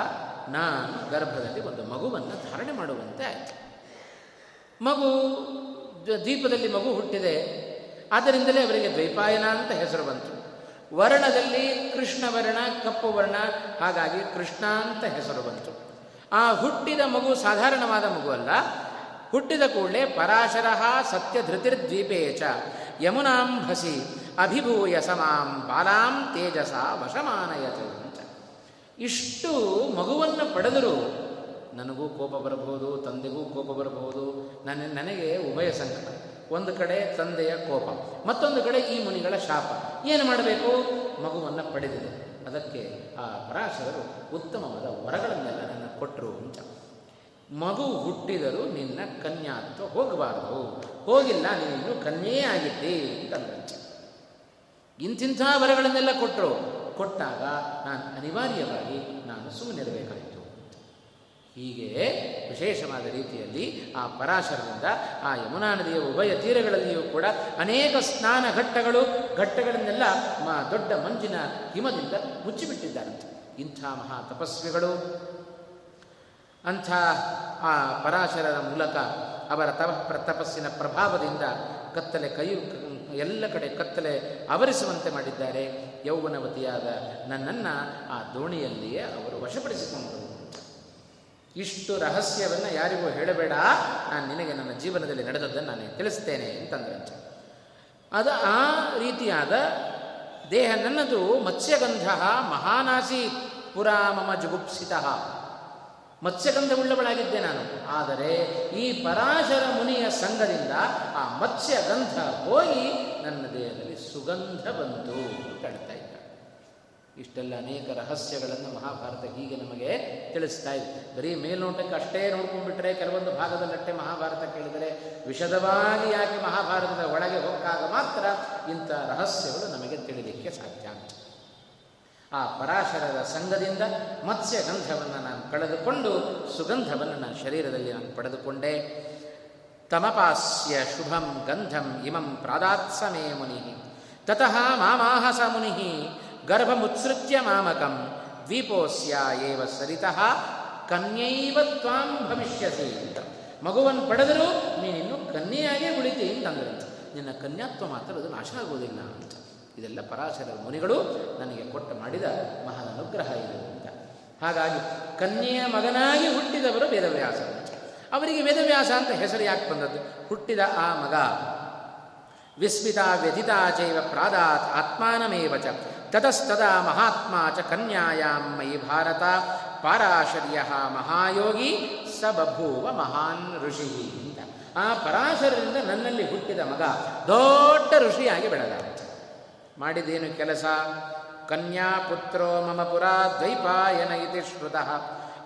ನಾನು ಗರ್ಭದಲ್ಲಿ ಒಂದು ಮಗುವನ್ನು ಧಾರಣೆ ಮಾಡುವಂತೆ ಆಯಿತು. ಮಗು ದ್ವೀಪದಲ್ಲಿ ಮಗು ಹುಟ್ಟಿದೆ. ಆದ್ದರಿಂದಲೇ ಅವರಿಗೆ ದ್ವೈಪಾಯನ ಅಂತ ಹೆಸರು ಬಂತು. ವರ್ಣದಲ್ಲಿ ಕೃಷ್ಣ ವರ್ಣ ಕಪ್ಪು ವರ್ಣ ಹಾಗಾಗಿ ಕೃಷ್ಣ ಅಂತ ಹೆಸರು ಬಂತು. ಆ ಹುಟ್ಟಿದ ಮಗು ಸಾಧಾರಣವಾದ ಮಗು ಅಲ್ಲ. ಹುಟ್ಟಿದ ಕೂಡಲೇ ಪರಾಶರ ಸತ್ಯ ಧೃತಿರ್ದ್ವೀಪೇ ಚ ಯಮುನಾಂಭಸಿ ಅಭಿಭೂಯ ಸಮಾಂ ಬಾಲಾಂ ತೇಜಸ ವಶಮಾನಯತ ಇಷ್ಟು ಮಗುವನ್ನು ಪಡೆದರೂ ನನಗೂ ಕೋಪ ಬರಬಹುದು, ತಂದೆಗೂ ಕೋಪ ಬರಬಹುದು ನನ್ನ ನನಗೆ ಉಭಯ ಸಂಕಟ. ಒಂದು ಕಡೆ ತಂದೆಯ ಕೋಪ, ಮತ್ತೊಂದು ಕಡೆ ಈ ಮುನಿಗಳ ಶಾಪ. ಏನು ಮಾಡಬೇಕು? ಮಗುವನ್ನು ಪಡೆದಿದೆ. ಅದಕ್ಕೆ ಆ ಪರಾಶರರು ಉತ್ತಮವಾದ ವರಗಳನ್ನೆಲ್ಲ ನನ್ನ ಕೊಟ್ಟರು ಅಂತ. ಮಗು ಹುಟ್ಟಿದರೂ ನಿನ್ನ ಕನ್ಯಾತ್ವ ಹೋಗಬಾರದು. ಹೋಗಿಲ್ಲ, ನೀನು ಕನ್ಯೇ ಆಗಿದ್ದೆ ಅಂತ ಇಂತಿಂಥ ವರಗಳನ್ನೆಲ್ಲ ಕೊಟ್ಟರು ಕೊಟ್ಟಾಗ ನಾನು ಅನಿವಾರ್ಯವಾಗಿ ನಾನು ಸುಮ್ಮನಿರಬೇಕಾಯಿತು. ಹೀಗೆ ವಿಶೇಷವಾದ ರೀತಿಯಲ್ಲಿ ಆ ಪರಾಶರದಿಂದ ಆ ಯಮುನಾ ನದಿಯ ಉಭಯ ತೀರಗಳಲ್ಲಿಯೂ ಕೂಡ ಅನೇಕ ಸ್ನಾನ ಘಟ್ಟಗಳು, ಘಟ್ಟಗಳನ್ನೆಲ್ಲ ದೊಡ್ಡ ಮಂಜಿನ ಹಿಮದಿಂದ ಮುಚ್ಚಿಬಿಟ್ಟಿದ್ದಾರಂತೆ. ಇಂಥ ಮಹಾ ತಪಸ್ವಿಗಳು. ಅಂಥ ಆ ಪರಾಶರರ ಮೂಲಕ ಅವರ ತಪ ತಪಸ್ಸಿನ ಪ್ರಭಾವದಿಂದ ಕತ್ತಲೆ ಕೈ ಎಲ್ಲ ಕಡೆ ಕತ್ತಲೆ ಆವರಿಸುವಂತೆ ಮಾಡಿದ್ದಾರೆ. ಯೌವನವತಿಯಾದ ನನ್ನನ್ನು ಆ ದೋಣಿಯಲ್ಲಿಯೇ ಅವರು ವಶಪಡಿಸಿಕೊಂಡರು. ಇಷ್ಟು ರಹಸ್ಯವನ್ನು ಯಾರಿಗೂ ಹೇಳಬೇಡ. ನಾನು ನಿನಗೆ ನನ್ನ ಜೀವನದಲ್ಲಿ ನಡೆದದ್ದನ್ನು ನಾನು ತಿಳಿಸ್ತೇನೆ ಅಂತಂದ್ರೆ ಅದು ಆ ರೀತಿಯಾದ ದೇಹ ನನ್ನದು ಮತ್ಸ್ಯಗಂಧ ಮಹಾನಾಸಿ ಪುರಾ ಮಮ ಜುಗುಪ್ಸಿತ. ಮತ್ಸ್ಯಗಂಧವುಳ್ಳವಳಾಗಿದ್ದೆ ನಾನು. ಆದರೆ ಈ ಪರಾಶರ ಮುನಿಯ ಸಂಘದಿಂದ ಆ ಮತ್ಸ್ಯಗಂಧ ಹೋಗಿ ನನ್ನ ದೇಹದಲ್ಲಿ ಸುಗಂಧ ಬಂತು ಅಂತ ಇಷ್ಟೆಲ್ಲ ಅನೇಕ ರಹಸ್ಯಗಳನ್ನು ಮಹಾಭಾರತ ಹೀಗೆ ನಮಗೆ ತಿಳಿಸ್ತಾ ಇದೆ. ಬರೀ ಮೇಲ್ನೋಟಕ್ಕೆ ಅಷ್ಟೇ ನೋಡ್ಕೊಂಡ್ಬಿಟ್ರೆ ಕೆಲವೊಂದು ಭಾಗದಲ್ಲಟ್ಟೆ ಮಹಾಭಾರತ ಕೇಳಿದರೆ ವಿಶದವಾಗಿ ಯಾಕೆ ಮಹಾಭಾರತದ ಒಳಗೆ ಹೊಕ್ಕಾಗ ಮಾತ್ರ ಇಂಥ ರಹಸ್ಯಗಳು ನಮಗೆ ತಿಳಿಲಿಕ್ಕೆ ಸಾಧ್ಯ. ಆ ಪರಾಶರದ ಸಂಘದಿಂದ ಮತ್ಸ್ಯ ಗಂಧವನ್ನು ನಾನು ಕಳೆದುಕೊಂಡು ಸುಗಂಧವನ್ನು ನನ್ನ ಶರೀರದಲ್ಲಿ ನಾನು ಪಡೆದುಕೊಂಡೆ. ತಮಪಾಸ್ಯ ಶುಭಂ ಗಂಧಂ ಇಮಂ ಪ್ರಾದಾತ್ಸಮೇ ಮುನಿ. ತತಃ ಮಾಮಾಹಸ ಮುನಿ. ಗರ್ಭಮುತ್ಸೃತ್ಯ ಮಾಮಕಂ ದ್ವೀಪೋಸ್ಯ ಏವ ಸರಿತಃ ಕನ್ಯೈವ ತ್ವಾಂ ಭವಿಷ್ಯಸಿ ಅಂತ ಮಗುವನ್ನು ಪಡೆದರೂ ನೀನಿನ್ನು ಕನ್ಯೆಯಾಗೇ ಉಳಿತಿ ಅಂತಂದ್ರಂತ ನಿನ್ನ ಕನ್ಯಾತ್ವ ಮಾತ್ರ ಅದು ನಾಶ ಆಗೋದಿಲ್ಲ ಅಂತ. ಇದೆಲ್ಲ ಪರಾಶರ ಮುನಿಗಳು ನನಗೆ ಕೊಟ್ಟ ಮಾಡಿದ ಮಹಾನ್ ಅನುಗ್ರಹ ಇದು ಅಂತ. ಹಾಗಾಗಿ ಕನ್ಯೆಯ ಮಗನಾಗಿ ಹುಟ್ಟಿದವರು ವೇದವ್ಯಾಸ. ಅವರಿಗೆ ವೇದವ್ಯಾಸ ಅಂತ ಹೆಸರು ಯಾಕೆ ಬಂದದ್ದು? ಹುಟ್ಟಿದ ಆ ಮಗ ವಿಸ್ಮಿತ ವ್ಯಥಿತ ಚೈವ ಪ್ರಾದಾತ್ ಆತ್ಮಾನಮೇವ ಚ. ತತಸ್ತದಾ ಮಹಾತ್ಮ ಚ ಕನ್ಯಾಯಾಂ ಮಯಿ ಭಾರತ, ಪಾರಾಶರ್ಯ ಮಹಾಯೋಗಿ ಸ ಬಭೂವ ಮಹಾನ್ ಋಷಿ ಅಂತ. ಆ ಪರಾಶರರಿಂದ ನನ್ನಲ್ಲಿ ಹುಟ್ಟಿದ ಮಗ ದೊಡ್ಡ ಋಷಿಯಾಗಿ ಬೆಳೆದ ಮಾಡಿದೇನು ಕೆಲಸ? ಕನ್ಯಾ ಪುತ್ರೋ ಮಮ ಪುರಾ ದ್ವೈಪಾಯನ ಇತಿ ಶ್ರುತಃ.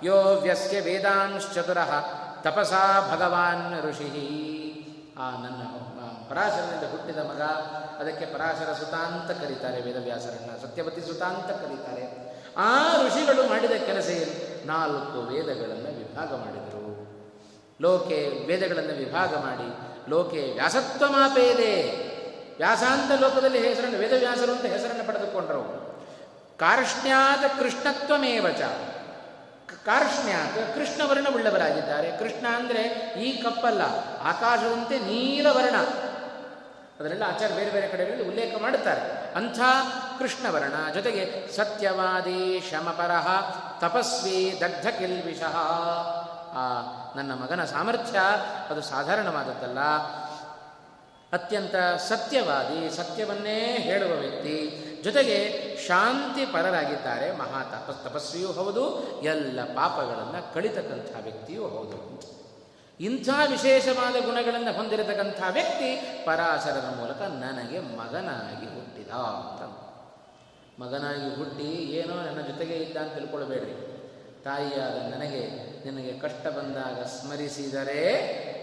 ಯೋ ವ್ಯಸ್ಯ ವೇದಾಂಶ್ಚತುರ, ತಪಸಾ ಭಗವಾನ್ ಋಷಿ. ಆ ನನ್ನ ಪರಾಶರನಿಂದ ಹುಟ್ಟಿದ ಮಗ, ಅದಕ್ಕೆ ಪರಾಶರ ಸುತ ಅಂತ ಕರೀತಾರೆ ವೇದವ್ಯಾಸರನ್ನ, ಸತ್ಯವತಿ ಸುತ ಅಂತ ಕರೀತಾರೆ. ಆ ಋಷಿಗಳು ಮಾಡಿದ ಕೆಲಸ ಏನು? ನಾಲ್ಕು ವೇದಗಳನ್ನು ವಿಭಾಗ ಮಾಡಿದರು. ಲೋಕೆ ವೇದಗಳನ್ನು ವಿಭಾಗ ಮಾಡಿ, ಲೋಕೆ ವ್ಯಾಸತ್ವ ಮಾಪೇದೆ ವ್ಯಾಸಾಂತ ಲೋಕದಲ್ಲಿ ಹೆಸರನ್ನು, ವೇದವ್ಯಾಸರು ಅಂತ ಹೆಸರನ್ನು ಪಡೆದುಕೊಂಡರು. ಕಾರ್ಷ್ಣ್ಯಾತ ಕೃಷ್ಣತ್ವಮೇವಚ. ಕಾರ್ಷ್ಣ್ಯಾತ್ ಕೃಷ್ಣವರ್ಣವುಳ್ಳವರಾಗಿದ್ದಾರೆ. ಕೃಷ್ಣ ಅಂದರೆ ಈ ಕಪ್ಪಲ್ಲ, ಆಕಾಶದಂತೆ ನೀಲವರ್ಣ. ಅದನ್ನೆಲ್ಲ ಆಚಾರ್ಯ ಬೇರೆ ಬೇರೆ ಕಡೆಗಳಲ್ಲಿ ಉಲ್ಲೇಖ ಮಾಡುತ್ತಾರೆ. ಅಂಥ ಕೃಷ್ಣವರ್ಣ ಜೊತೆಗೆ ಸತ್ಯವಾದಿ ಶಮಪರಹ ತಪಸ್ವಿ ದಗ್ಧ ಕಿಲ್ವಿಷ ಆ ನನ್ನ ಮಗನ ಸಾಮರ್ಥ್ಯ ಅದು ಸಾಧಾರಣವಾದದ್ದಲ್ಲ. ಅತ್ಯಂತ ಸತ್ಯವಾದಿ ಸತ್ಯವನ್ನೇ ಹೇಳುವ ವ್ಯಕ್ತಿ. ಜೊತೆಗೆ ಶಾಂತಿ ಪರರಾಗಿದ್ದಾರೆ ಮಹಾ ತಪಸ್ ತಪಸ್ವಿಯೂ ಹೌದು, ಎಲ್ಲ ಪಾಪಗಳನ್ನು ಕಳಿತಕ್ಕಂಥ ವ್ಯಕ್ತಿಯೂ ಹೌದು. ಇಂಥ ವಿಶೇಷವಾದ ಗುಣಗಳನ್ನು ಹೊಂದಿರತಕ್ಕಂಥ ವ್ಯಕ್ತಿ ಪರಾಶರನ ಮೂಲಕ ನನಗೆ ಮಗನಾಗಿ ಹುಟ್ಟಿದ ಅಂತ. ಮಗನಾಗಿ ಹುಟ್ಟಿ ಏನೋ ನನ್ನ ಜೊತೆಗೆ ಇದ್ದ ಅಂತ ತಿಳ್ಕೊಳ್ಬೇಡ್ರಿ. ತಾಯಿಯಾದ ನನಗೆ ನಿನಗೆ ಕಷ್ಟ ಬಂದಾಗ ಸ್ಮರಿಸಿದರೆ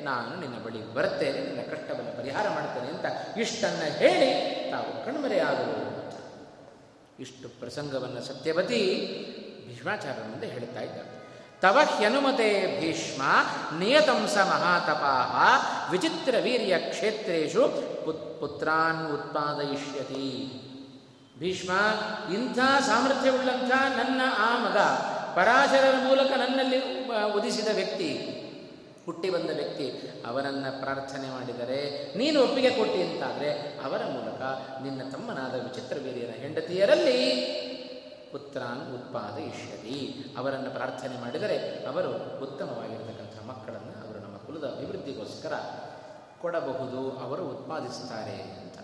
ನಾನು ನಿನ್ನ ಬಳಿ ಬರ್ತೇನೆ, ನಿನ್ನ ಕಷ್ಟವನ್ನು ಪರಿಹಾರ ಮಾಡ್ತೇನೆ ಅಂತ ಇಷ್ಟನ್ನು ಹೇಳಿ ತಾವು ಕಣ್ಮರೆಯಾದರು ಇಷ್ಟು ಪ್ರಸಂಗವನ್ನು ಸತ್ಯವತಿ ಭೀಷ್ಮಾಚಾರ್ಯ ಮುಂದೆ ಹೇಳ್ತಾ ಇದ್ದಾರೆ. ತವ ಹ್ಯನುಮತೆ ಭೀಷ್ಮ ನಿಯತಂಸ ಮಹಾತಪಾಹ ವಿಚಿತ್ರ ವೀರ್ಯ ಕ್ಷೇತ್ರೇಶು ಪುತ್ರಾನ್ ಉತ್ಪಾದಯಿಷ್ಯತಿ ಭೀಷ್ಮ ಇಂಥ ಸಾಮರ್ಥ್ಯವುಳ್ಳಂಥ ನನ್ನ ಆ ಮಗ ಪರಾಶರರ ಮೂಲಕ ನನ್ನಲ್ಲಿ ಉದಿಸಿದ ವ್ಯಕ್ತಿ, ಹುಟ್ಟಿ ಬಂದ ವ್ಯಕ್ತಿ, ಅವರನ್ನು ಪ್ರಾರ್ಥನೆ ಮಾಡಿದರೆ, ನೀನು ಒಪ್ಪಿಗೆ ಕೊಟ್ಟಿ ಅಂತಾದರೆ, ಅವರ ಮೂಲಕ ನಿನ್ನ ತಮ್ಮನಾದ ವಿಚಿತ್ರ ವೀರ್ಯನ ಹೆಂಡತಿಯರಲ್ಲಿ ಪುತ್ರಾನ್ ಉತ್ಪಾದಯಿಷ್ಯತಿ. ಅವರನ್ನು ಪ್ರಾರ್ಥನೆ ಮಾಡಿದರೆ ಅವರು ಉತ್ತಮವಾಗಿರತಕ್ಕಂಥ ಮಕ್ಕಳನ್ನು ಅವರು ನಮ್ಮ ಕುಲದ ಅಭಿವೃದ್ಧಿಗೋಸ್ಕರ ಕೊಡಬಹುದು, ಅವರು ಉತ್ಪಾದಿಸುತ್ತಾರೆ ಅಂತ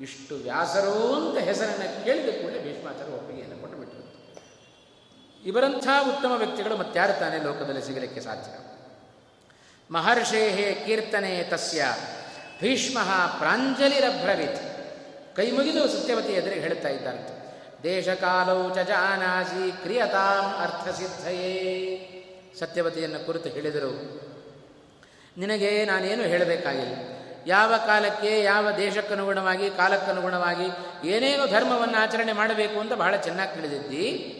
ಇಷ್ಟು ವ್ಯಾಸರು ಅಂತ ಹೆಸರನ್ನು ಕೇಳಿದ ಕೂಡಲೇ ಭೀಷ್ಮಾಚಾರ್ಯ ಒಪ್ಪಿಗೆಯನ್ನು ಕೊಟ್ಟುಬಿಟ್ಟರು ಇವರಂಥ ಉತ್ತಮ ವ್ಯಕ್ತಿಗಳು ಮತ್ತಾರು ತಾನೇ ಲೋಕದಲ್ಲಿ ಸಿಗಲಿಕ್ಕೆ ಸಾಧ್ಯ. ಮಹರ್ಷೇ ಕೀರ್ತನೆ ತಸ್ಯ ಭೀಷ್ಮ ಪ್ರಾಂಜಲಿರಭ್ರವಿತ್. ಕೈ ಮುಗಿದು ಸತ್ಯವತಿ ಎದುರಿಗೆ ಹೇಳ್ತಾ ಇದ್ದಾರೆ. ದೇಶಕಾಲೌ ಚ ಜಾನಾಸಿ ಕ್ರಿಯತಾಂ ಅರ್ಥಸಿದ್ಧಯೇ. ಸತ್ಯವತಿಯನ್ನು ಕುರಿತು ಹೇಳಿದರು. ನಿನಗೆ ನಾನೇನು ಹೇಳಬೇಕಾಗಿಲ್ಲ? ಯಾವ ಕಾಲಕ್ಕೆ, ಯಾವ ದೇಶಕ್ಕನುಗುಣವಾಗಿ, ಕಾಲಕ್ಕನುಗುಣವಾಗಿ ಏನೇನು ಧರ್ಮವನ್ನು ಆಚರಣೆ ಮಾಡಬೇಕು ಅಂತ ಬಹಳ ಚೆನ್ನಾಗಿ ತಿಳಿದಿದ್ದಿ?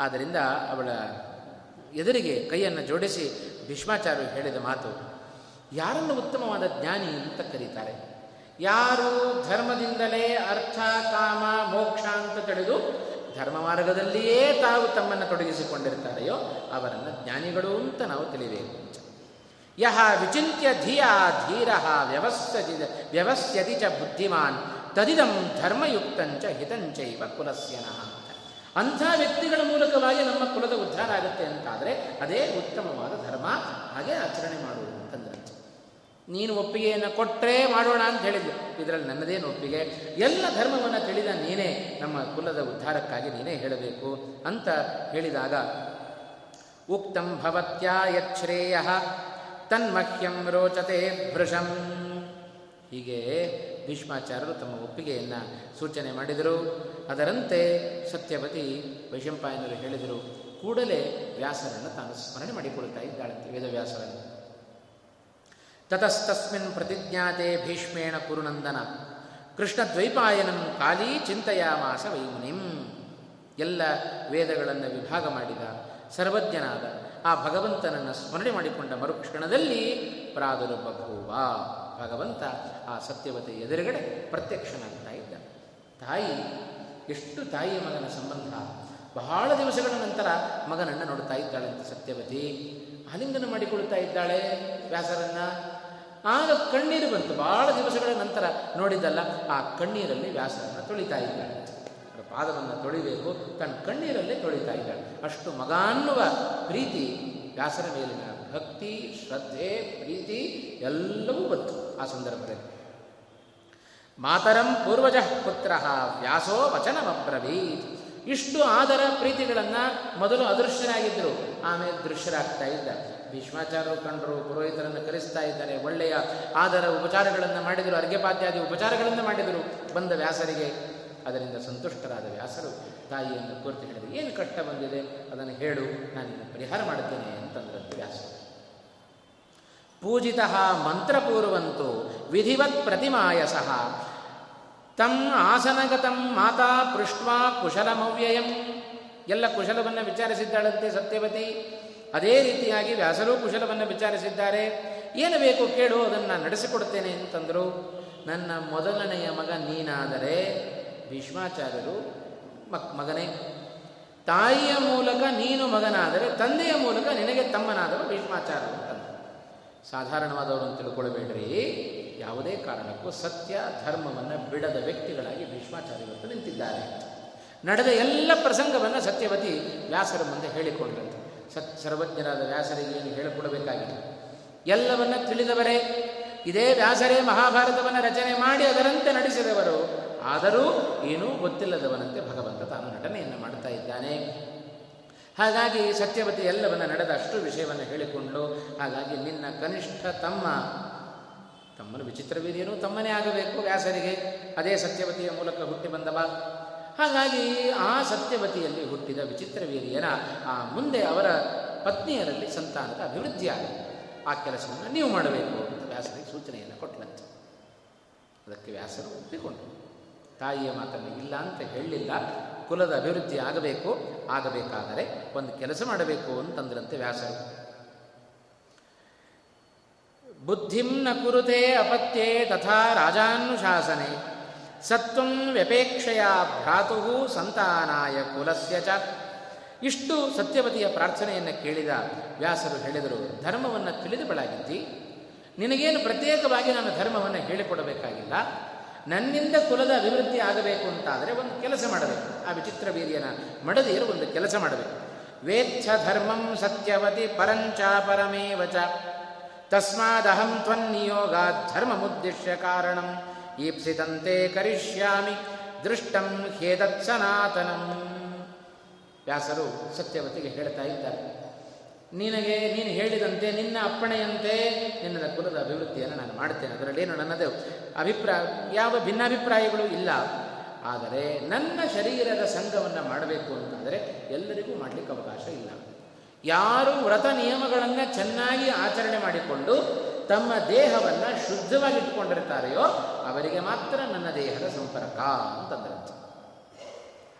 ಆದ್ದರಿಂದ ಅವಳ ಎದುರಿಗೆ ಕೈಯನ್ನು ಜೋಡಿಸಿ ಭೀಷ್ಮಾಚಾರ್ಯರು ಹೇಳಿದ ಮಾತು, ಯಾರನ್ನು ಉತ್ತಮವಾದ ಜ್ಞಾನಿ ಅಂತ ಕರೀತಾರೆ? ಯಾರು ಧರ್ಮದಿಂದಲೇ ಅರ್ಥ, ಕಾಮ, ಮೋಕ್ಷ ಅಂತ ತಿಳಿದು ಧರ್ಮ ಮಾರ್ಗದಲ್ಲಿಯೇ ತಾವು ತಮ್ಮನ್ನು ತೊಡಗಿಸಿಕೊಂಡಿರ್ತಾರೆಯೋ ಅವರನ್ನು ಜ್ಞಾನಿಗಳು ಅಂತ ನಾವು ತಿಳಿಬೇಕು. ಯಹ ವಿಚಿತ್ಯ ಧಿಯ ಧೀರ ವ್ಯವಸ್ಥತಿ ವ್ಯವಸ್ಥ್ಯತಿ ಚ ಬುದ್ಧಿಮಾನ್, ತದಿದಂ ಧರ್ಮಯುಕ್ತಂಚ ಹಿತಂಚೈವ ಕುಲಸ್ಯನಃ ಅಂಥ ವ್ಯಕ್ತಿಗಳ ಮೂಲಕವಾಗಿ ನಮ್ಮ ಕುಲದ ಉದ್ಧಾರ ಆಗುತ್ತೆ ಅಂತಾದರೆ ಅದೇ ಉತ್ತಮವಾದ ಧರ್ಮ ಹಾಗೆ ಆಚರಣೆ ಮಾಡುವುದು. ನೀನು ಒಪ್ಪಿಗೆಯನ್ನು ಕೊಟ್ಟರೆ ಮಾಡೋಣ ಅಂತ ಹೇಳಿದ್ದು ಇದರಲ್ಲಿ ನನ್ನದೇನು ಒಪ್ಪಿಗೆ? ಎಲ್ಲ ಧರ್ಮವನ್ನು ತಿಳಿದ ನೀನೇ ನಮ್ಮ ಕುಲದ ಉದ್ಧಾರಕ್ಕಾಗಿ ನೀನೇ ಹೇಳಬೇಕು ಅಂತ ಹೇಳಿದಾಗ, ಉಕ್ತಂ ಭವತ್ಯಾ ಯಚ್ಛ್ರೇಯ ತನ್ಮಹ್ಯಂ ರೋಚತೆ ಭೃಶಂ. ಹೀಗೆ ಭೀಷ್ಮಾಚಾರ್ಯರು ತಮ್ಮ ಒಪ್ಪಿಗೆಯನ್ನು ಸೂಚನೆ ಮಾಡಿದರು. ಅದರಂತೆ ಸತ್ಯಪತಿ ವೈಶಂಪಾಯನರು ಹೇಳಿದರು, ಕೂಡಲೇ ವ್ಯಾಸರನ್ನು ತಾನು ಸ್ಮರಣೆ ಮಾಡಿಕೊಳ್ತಾ ಇದ್ದಾಳಂತೆ ವೇದವ್ಯಾಸರನ್ನು ತತಸ್ತಸ್ಮಿನ್ ಪ್ರತಿಜ್ಞಾತೆ ಭೀಷ್ಮೇಣ ಕುರುನಂದನ. ಕೃಷ್ಣ ದ್ವೈಪಾಯನಂ ಕಾಲೀ ಚಿಂತೆಯಾಮಾಸ ವೈಮುನಿಂ. ಎಲ್ಲ ವೇದಗಳನ್ನು ವಿಭಾಗ ಮಾಡಿದ ಸರ್ವಜ್ಞನಾದ ಆ ಭಗವಂತನನ್ನು ಸ್ಮರಣೆ ಮಾಡಿಕೊಂಡ ಮರುಕ್ಷಣದಲ್ಲಿ ಪ್ರಾದುರ್ಬಭೂವ ಭಗವಂತ ಆ ಸತ್ಯವತೆ ಎದುರುಗಡೆ ಪ್ರತ್ಯಕ್ಷನಾಗ್ತಾ ಇದ್ದ. ತಾಯಿ, ಎಷ್ಟು ತಾಯಿಯ ಮಗನ ಸಂಬಂಧ? ಬಹಳ ದಿವಸಗಳ ನಂತರ ಮಗನನ್ನು ನೋಡ್ತಾ ಅಂತ ಸತ್ಯವತಿ. ಆಲಿಂಗನ ಮಾಡಿಕೊಳ್ತಾ ಇದ್ದಾಳೆ ವ್ಯಾಸರನ್ನ. ಆಗ ಕಣ್ಣೀರು ಬಂತು. ಬಹಳ ದಿವಸಗಳ ನಂತರ ನೋಡಿದ್ದಲ್ಲ, ಆ ಕಣ್ಣೀರಲ್ಲಿ ವ್ಯಾಸರನ್ನು ತೊಳಿತಾ ಇದ್ದಾಳೆ. ಪಾದವನ್ನು ತೊಳಿಬೇಕು, ತನ್ನ ಕಣ್ಣೀರಲ್ಲೇ ತೊಳಿತಾ ಇದ್ದಾಳೆ. ಅಷ್ಟು ಮಗ ಅನ್ನುವ ಪ್ರೀತಿ ವ್ಯಾಸರ ಮೇಲಿನ ಭಕ್ತಿ, ಶ್ರದ್ಧೆ, ಪ್ರೀತಿ ಎಲ್ಲವೂ ಬಂತು ಆ ಸಂದರ್ಭದಲ್ಲಿ. ಮಾತರಂ ಪೂರ್ವಜ ಪುತ್ರ ವ್ಯಾಸೋ ವಚನಮಬ್ರವೀತ್. ಇಷ್ಟು ಆದರ ಪ್ರೀತಿಗಳನ್ನು ಮೊದಲು ಅದೃಶ್ಯರಾಗಿದ್ದರು, ಆಮೇಲೆ ದೃಶ್ಯರಾಗ್ತಾ ಇದ್ದ ಭೀಷ್ಮಾಚಾರ್ಯರು ಕಂಡರು, ಪುರೋಹಿತರನ್ನು ಕರೆಸ್ತಾ ಇದ್ದಾರೆ, ಒಳ್ಳೆಯ ಆದರ ಉಪಚಾರಗಳನ್ನು ಮಾಡಿದರು, ಅರ್ಘ್ಯಪಾತ್ಯಾದಿ ಉಪಚಾರಗಳನ್ನು ಮಾಡಿದರು. ಬಂದ ವ್ಯಾಸರಿಗೆ ಅದರಿಂದ ಸಂತುಷ್ಟರಾದ ವ್ಯಾಸರು, ತಾಯಿಯನ್ನು ಕೋರ್ತು ಹೇಳಿದರು, ಏನು ಕಷ್ಟ ಬಂದಿದೆ? ಅದನ್ನು ಹೇಳು ನಾನು ಪರಿಹಾರ ಮಾಡುತ್ತೇನೆ, ಅಂತಂದ್ರಂತೆ ವ್ಯಾಸರು. ಪೂಜಿತ ಮಂತ್ರಪೂರ್ವಂತು ವಿಧಿವತ್ ಪ್ರತಿಮಾಯಸಃ ತಮ್ಮ ಆಸನಗತಂ ಮಾತಾ ಪೃಷ್ಟ್ವಾ ಕುಶಲಮವ್ಯಯಂ. ಎಲ್ಲ ಕುಶಲವನ್ನು ವಿಚಾರಿಸಿದ್ದಾಳಂತೆ ಸತ್ಯವತಿ. ಅದೇ ರೀತಿಯಾಗಿ ವ್ಯಾಸರೂ ಕುಶಲವನ್ನು ವಿಚಾರಿಸಿದ್ದಾರೆ. ಏನು ಬೇಕು ಕೇಳು, ಅದನ್ನು ನಡೆಸಿಕೊಡ್ತೇನೆ ಅಂತಂದರು. ನನ್ನ ಮೊದಲನೆಯ ಮಗ ನೀನಾದರೆ, ಭೀಷ್ಮಾಚಾರ್ಯರು ಮಕ್, ಮಗನೇ, ತಾಯಿಯ ಮೂಲಕ ನೀನು ಮಗನಾದರೆ, ತಂದೆಯ ಮೂಲಕ ನಿನಗೆ ತಮ್ಮನಾದರು ಭೀಷ್ಮಾಚಾರ್ಯರು ಅಂತಂದರು. ಸಾಧಾರಣವಾದವರನ್ನು ತಿಳ್ಕೊಳ್ಬೇಡ್ರಿ. ಯಾವುದೇ ಕಾರಣಕ್ಕೂ ಸತ್ಯ, ಧರ್ಮವನ್ನು ಬಿಡದ ವ್ಯಕ್ತಿಗಳಾಗಿ ಭೀಷ್ಮಾಚಾರ್ಯರು ನಿಂತಿದ್ದಾರೆ. ನಡೆದ ಎಲ್ಲ ಪ್ರಸಂಗವನ್ನು ಸತ್ಯವತಿ ವ್ಯಾಸರ ಮುಂದೆ ಹೇಳಿಕೊಂಡ್ರಂತೆ. ಸತ್ ಸರ್ವಜ್ಞರಾದ ವ್ಯಾಸರಿಗೆ ಏನು ಹೇಳಿಕೊಡಬೇಕಾಗಿದೆ. ಎಲ್ಲವನ್ನ ತಿಳಿದವರೇ, ಇದೇ ವ್ಯಾಸರೇ ಮಹಾಭಾರತವನ್ನು ರಚನೆ ಮಾಡಿ ಅದರಂತೆ ನಡೆಸಿದವರು, ಆದರೂ ಏನೂ ಗೊತ್ತಿಲ್ಲದವನಂತೆ ಭಗವಂತ ತಾನು ನಟನೆಯನ್ನು ಮಾಡ್ತಾ ಇದ್ದಾನೆ. ಹಾಗಾಗಿ ಸತ್ಯವತಿ ಎಲ್ಲವನ್ನ ನಡೆದ ಅಷ್ಟು ವಿಷಯವನ್ನು ಹೇಳಿಕೊಂಡು, ಹಾಗಾಗಿ ನಿನ್ನ ಕನಿಷ್ಠ ತಮ್ಮ, ತಮ್ಮನ ವಿಚಿತ್ರವೇನೇನು ತಮ್ಮನೇ ಆಗಬೇಕು ವ್ಯಾಸರಿಗೆ. ಅದೇ ಸತ್ಯವತಿಯ ಮೂಲಕ ಹುಟ್ಟಿ ಬಂದವ. ಹಾಗಾಗಿ ಆ ಸತ್ಯವತಿಯಲ್ಲಿ ಹುಟ್ಟಿದ ವಿಚಿತ್ರವೀರ್ಯನ ಆ ಮುಂದೆ ಅವರ ಪತ್ನಿಯರಲ್ಲಿ ಸಂತಾನದ ಅಭಿವೃದ್ಧಿಯಾಗಿ ಆ ಕೆಲಸವನ್ನು ನೀವು ಮಾಡಬೇಕು ಅಂತ ವ್ಯಾಸರಿಗೆ ಸೂಚನೆಯನ್ನು ಕೊಟ್ಟನಂತೆ. ಅದಕ್ಕೆ ವ್ಯಾಸರು ಒಪ್ಪಿಕೊಂಡರು. ತಾಯಿಯ ಮಾತನ್ನು ಇಲ್ಲ ಅಂತ ಹೇಳಲಿಲ್ಲ ಕುಲದ ಅಭಿವೃದ್ಧಿ ಆಗಬೇಕು, ಆಗಬೇಕಾದರೆ ಒಂದು ಕೆಲಸ ಮಾಡಬೇಕು ಅಂತಂದ್ರಂತೆ ವ್ಯಾಸರು. ಬುದ್ಧಿಂ ನ ಕುರುತೆ ಅಪತ್ಯೆ ತಥಾ ರಾಜಾನುಶಾಸನೆ. ಸತ್ವಂ ವ್ಯಪೇಕ್ಷೆಯ ಭ್ರಾತು ಸಂತಾನಾಯ ಕುಲಸ್ಯ ಚ. ಇಷ್ಟು ಸತ್ಯವತಿಯ ಪ್ರಾರ್ಥನೆಯನ್ನು ಕೇಳಿದ ವ್ಯಾಸರು ಹೇಳಿದರು, ಧರ್ಮವನ್ನು ತಿಳಿದು ಬೆಳಗಿದ್ದಿ ನಿನಗೇನು ಪ್ರತ್ಯೇಕವಾಗಿ ನಾನು ಧರ್ಮವನ್ನು ಹೇಳಿಕೊಡಬೇಕಾಗಿಲ್ಲ? ನನ್ನಿಂದ ಕುಲದ ಅಭಿವೃದ್ಧಿ ಆಗಬೇಕು ಅಂತಾದರೆ ಒಂದು ಕೆಲಸ ಮಾಡಬೇಕು. ಆ ವಿಚಿತ್ರ ವೀರ್ಯನ ಮಡದಿಯರು ಒಂದು ಕೆಲಸ ಮಾಡಬೇಕು. ವೇಚ್ಛ ಧರ್ಮಂ ಸತ್ಯವತಿ ಪರಂಚ ಪರಮೇವಚ ತಸ್ಮಾದಹಂ ತ್ವನ್ನಿಯೋಗ ಧರ್ಮಮುದ್ದಿಶ್ಯ ಕಾರಣಂ. ಈಪ್ಸಿತಂತೆ ಕರಿಷ್ಯಾಮಿ, ದೃಷ್ಟಂ ಹೇದತ್ ಸನಾತನಂ. ವ್ಯಾಸರು ಸತ್ಯವತಿಗೆ ಹೇಳ್ತಾ ಇದ್ದಾರೆ, ನಿನಗೆ, ನೀನು ಹೇಳಿದಂತೆ, ನಿನ್ನ ಅಪ್ಪಣೆಯಂತೆ ನಿನ್ನ ಕುಲದ ಅಭಿವೃದ್ಧಿಯನ್ನು ನಾನು ಮಾಡ್ತೇನೆ. ಅದರಲ್ಲೇನು ನನ್ನದು ಅಭಿಪ್ರಾಯ, ಯಾವ ಭಿನ್ನಾಭಿಪ್ರಾಯಗಳು ಇಲ್ಲ. ಆದರೆ ನನ್ನ ಶರೀರದ ಸಂಘವನ್ನು ಮಾಡಬೇಕು ಅಂತಂದರೆ ಎಲ್ಲರಿಗೂ ಮಾಡಲಿಕ್ಕೆ ಅವಕಾಶ ಇಲ್ಲ. ಯಾರು ವ್ರತ ನಿಯಮಗಳನ್ನು ಚೆನ್ನಾಗಿ ಆಚರಣೆ ಮಾಡಿಕೊಂಡು ತಮ್ಮ ದೇಹವನ್ನು ಶುದ್ಧವಾಗಿಟ್ಟುಕೊಂಡಿರ್ತಾರೆಯೋ ಅವರಿಗೆ ಮಾತ್ರ ನನ್ನ ದೇಹದ ಸಂಪರ್ಕ ಅಂತಂದ್ರೆ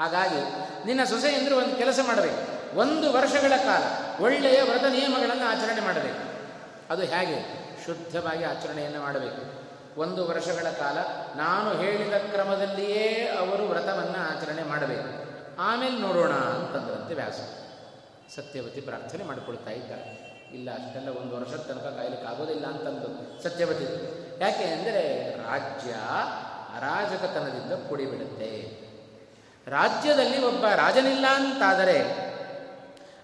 ಹಾಗಾಗಿ ನಿನ್ನ ಸೊಸೆ ಎಂದರೆ ಒಂದು ಕೆಲಸ ಮಾಡಬೇಕು. ಒಂದು ವರ್ಷಗಳ ಕಾಲ ಒಳ್ಳೆಯ ವ್ರತ ನಿಯಮಗಳನ್ನು ಆಚರಣೆ ಮಾಡಬೇಕು. ಅದು ಹೇಗೆ? ಶುದ್ಧವಾಗಿ ಆಚರಣೆಯನ್ನು ಮಾಡಬೇಕು. ಒಂದು ವರ್ಷಗಳ ಕಾಲ ನಾನು ಹೇಳಿದ ಕ್ರಮದಲ್ಲಿಯೇ ಅವರು ವ್ರತವನ್ನು ಆಚರಣೆ ಮಾಡಬೇಕು. ಆಮೇಲೆ ನೋಡೋಣ ಅಂತಂದ್ರಂತೆ ವ್ಯಾಸ ಸತ್ಯವತಿ ಪ್ರಾರ್ಥನೆ ಮಾಡಿಕೊಳ್ತಾ ಇದ್ದಾರೆ. ಇಲ್ಲ, ಅಷ್ಟೆಲ್ಲ ಒಂದು ವರ್ಷದ ತನಕ ಕಾಯಲಿಕ್ಕೆ ಆಗೋದಿಲ್ಲ ಅಂತಂದು ಸತ್ಯವತಿ ಯಾಕೆ ಅಂದರೆ ರಾಜ್ಯ ಅರಾಜಕತನದಿಂದ ಕೂಡಿಬಿಡುತ್ತೆ. ರಾಜ್ಯದಲ್ಲಿ ಒಬ್ಬ ರಾಜನಿಲ್ಲ ಅಂತಾದರೆ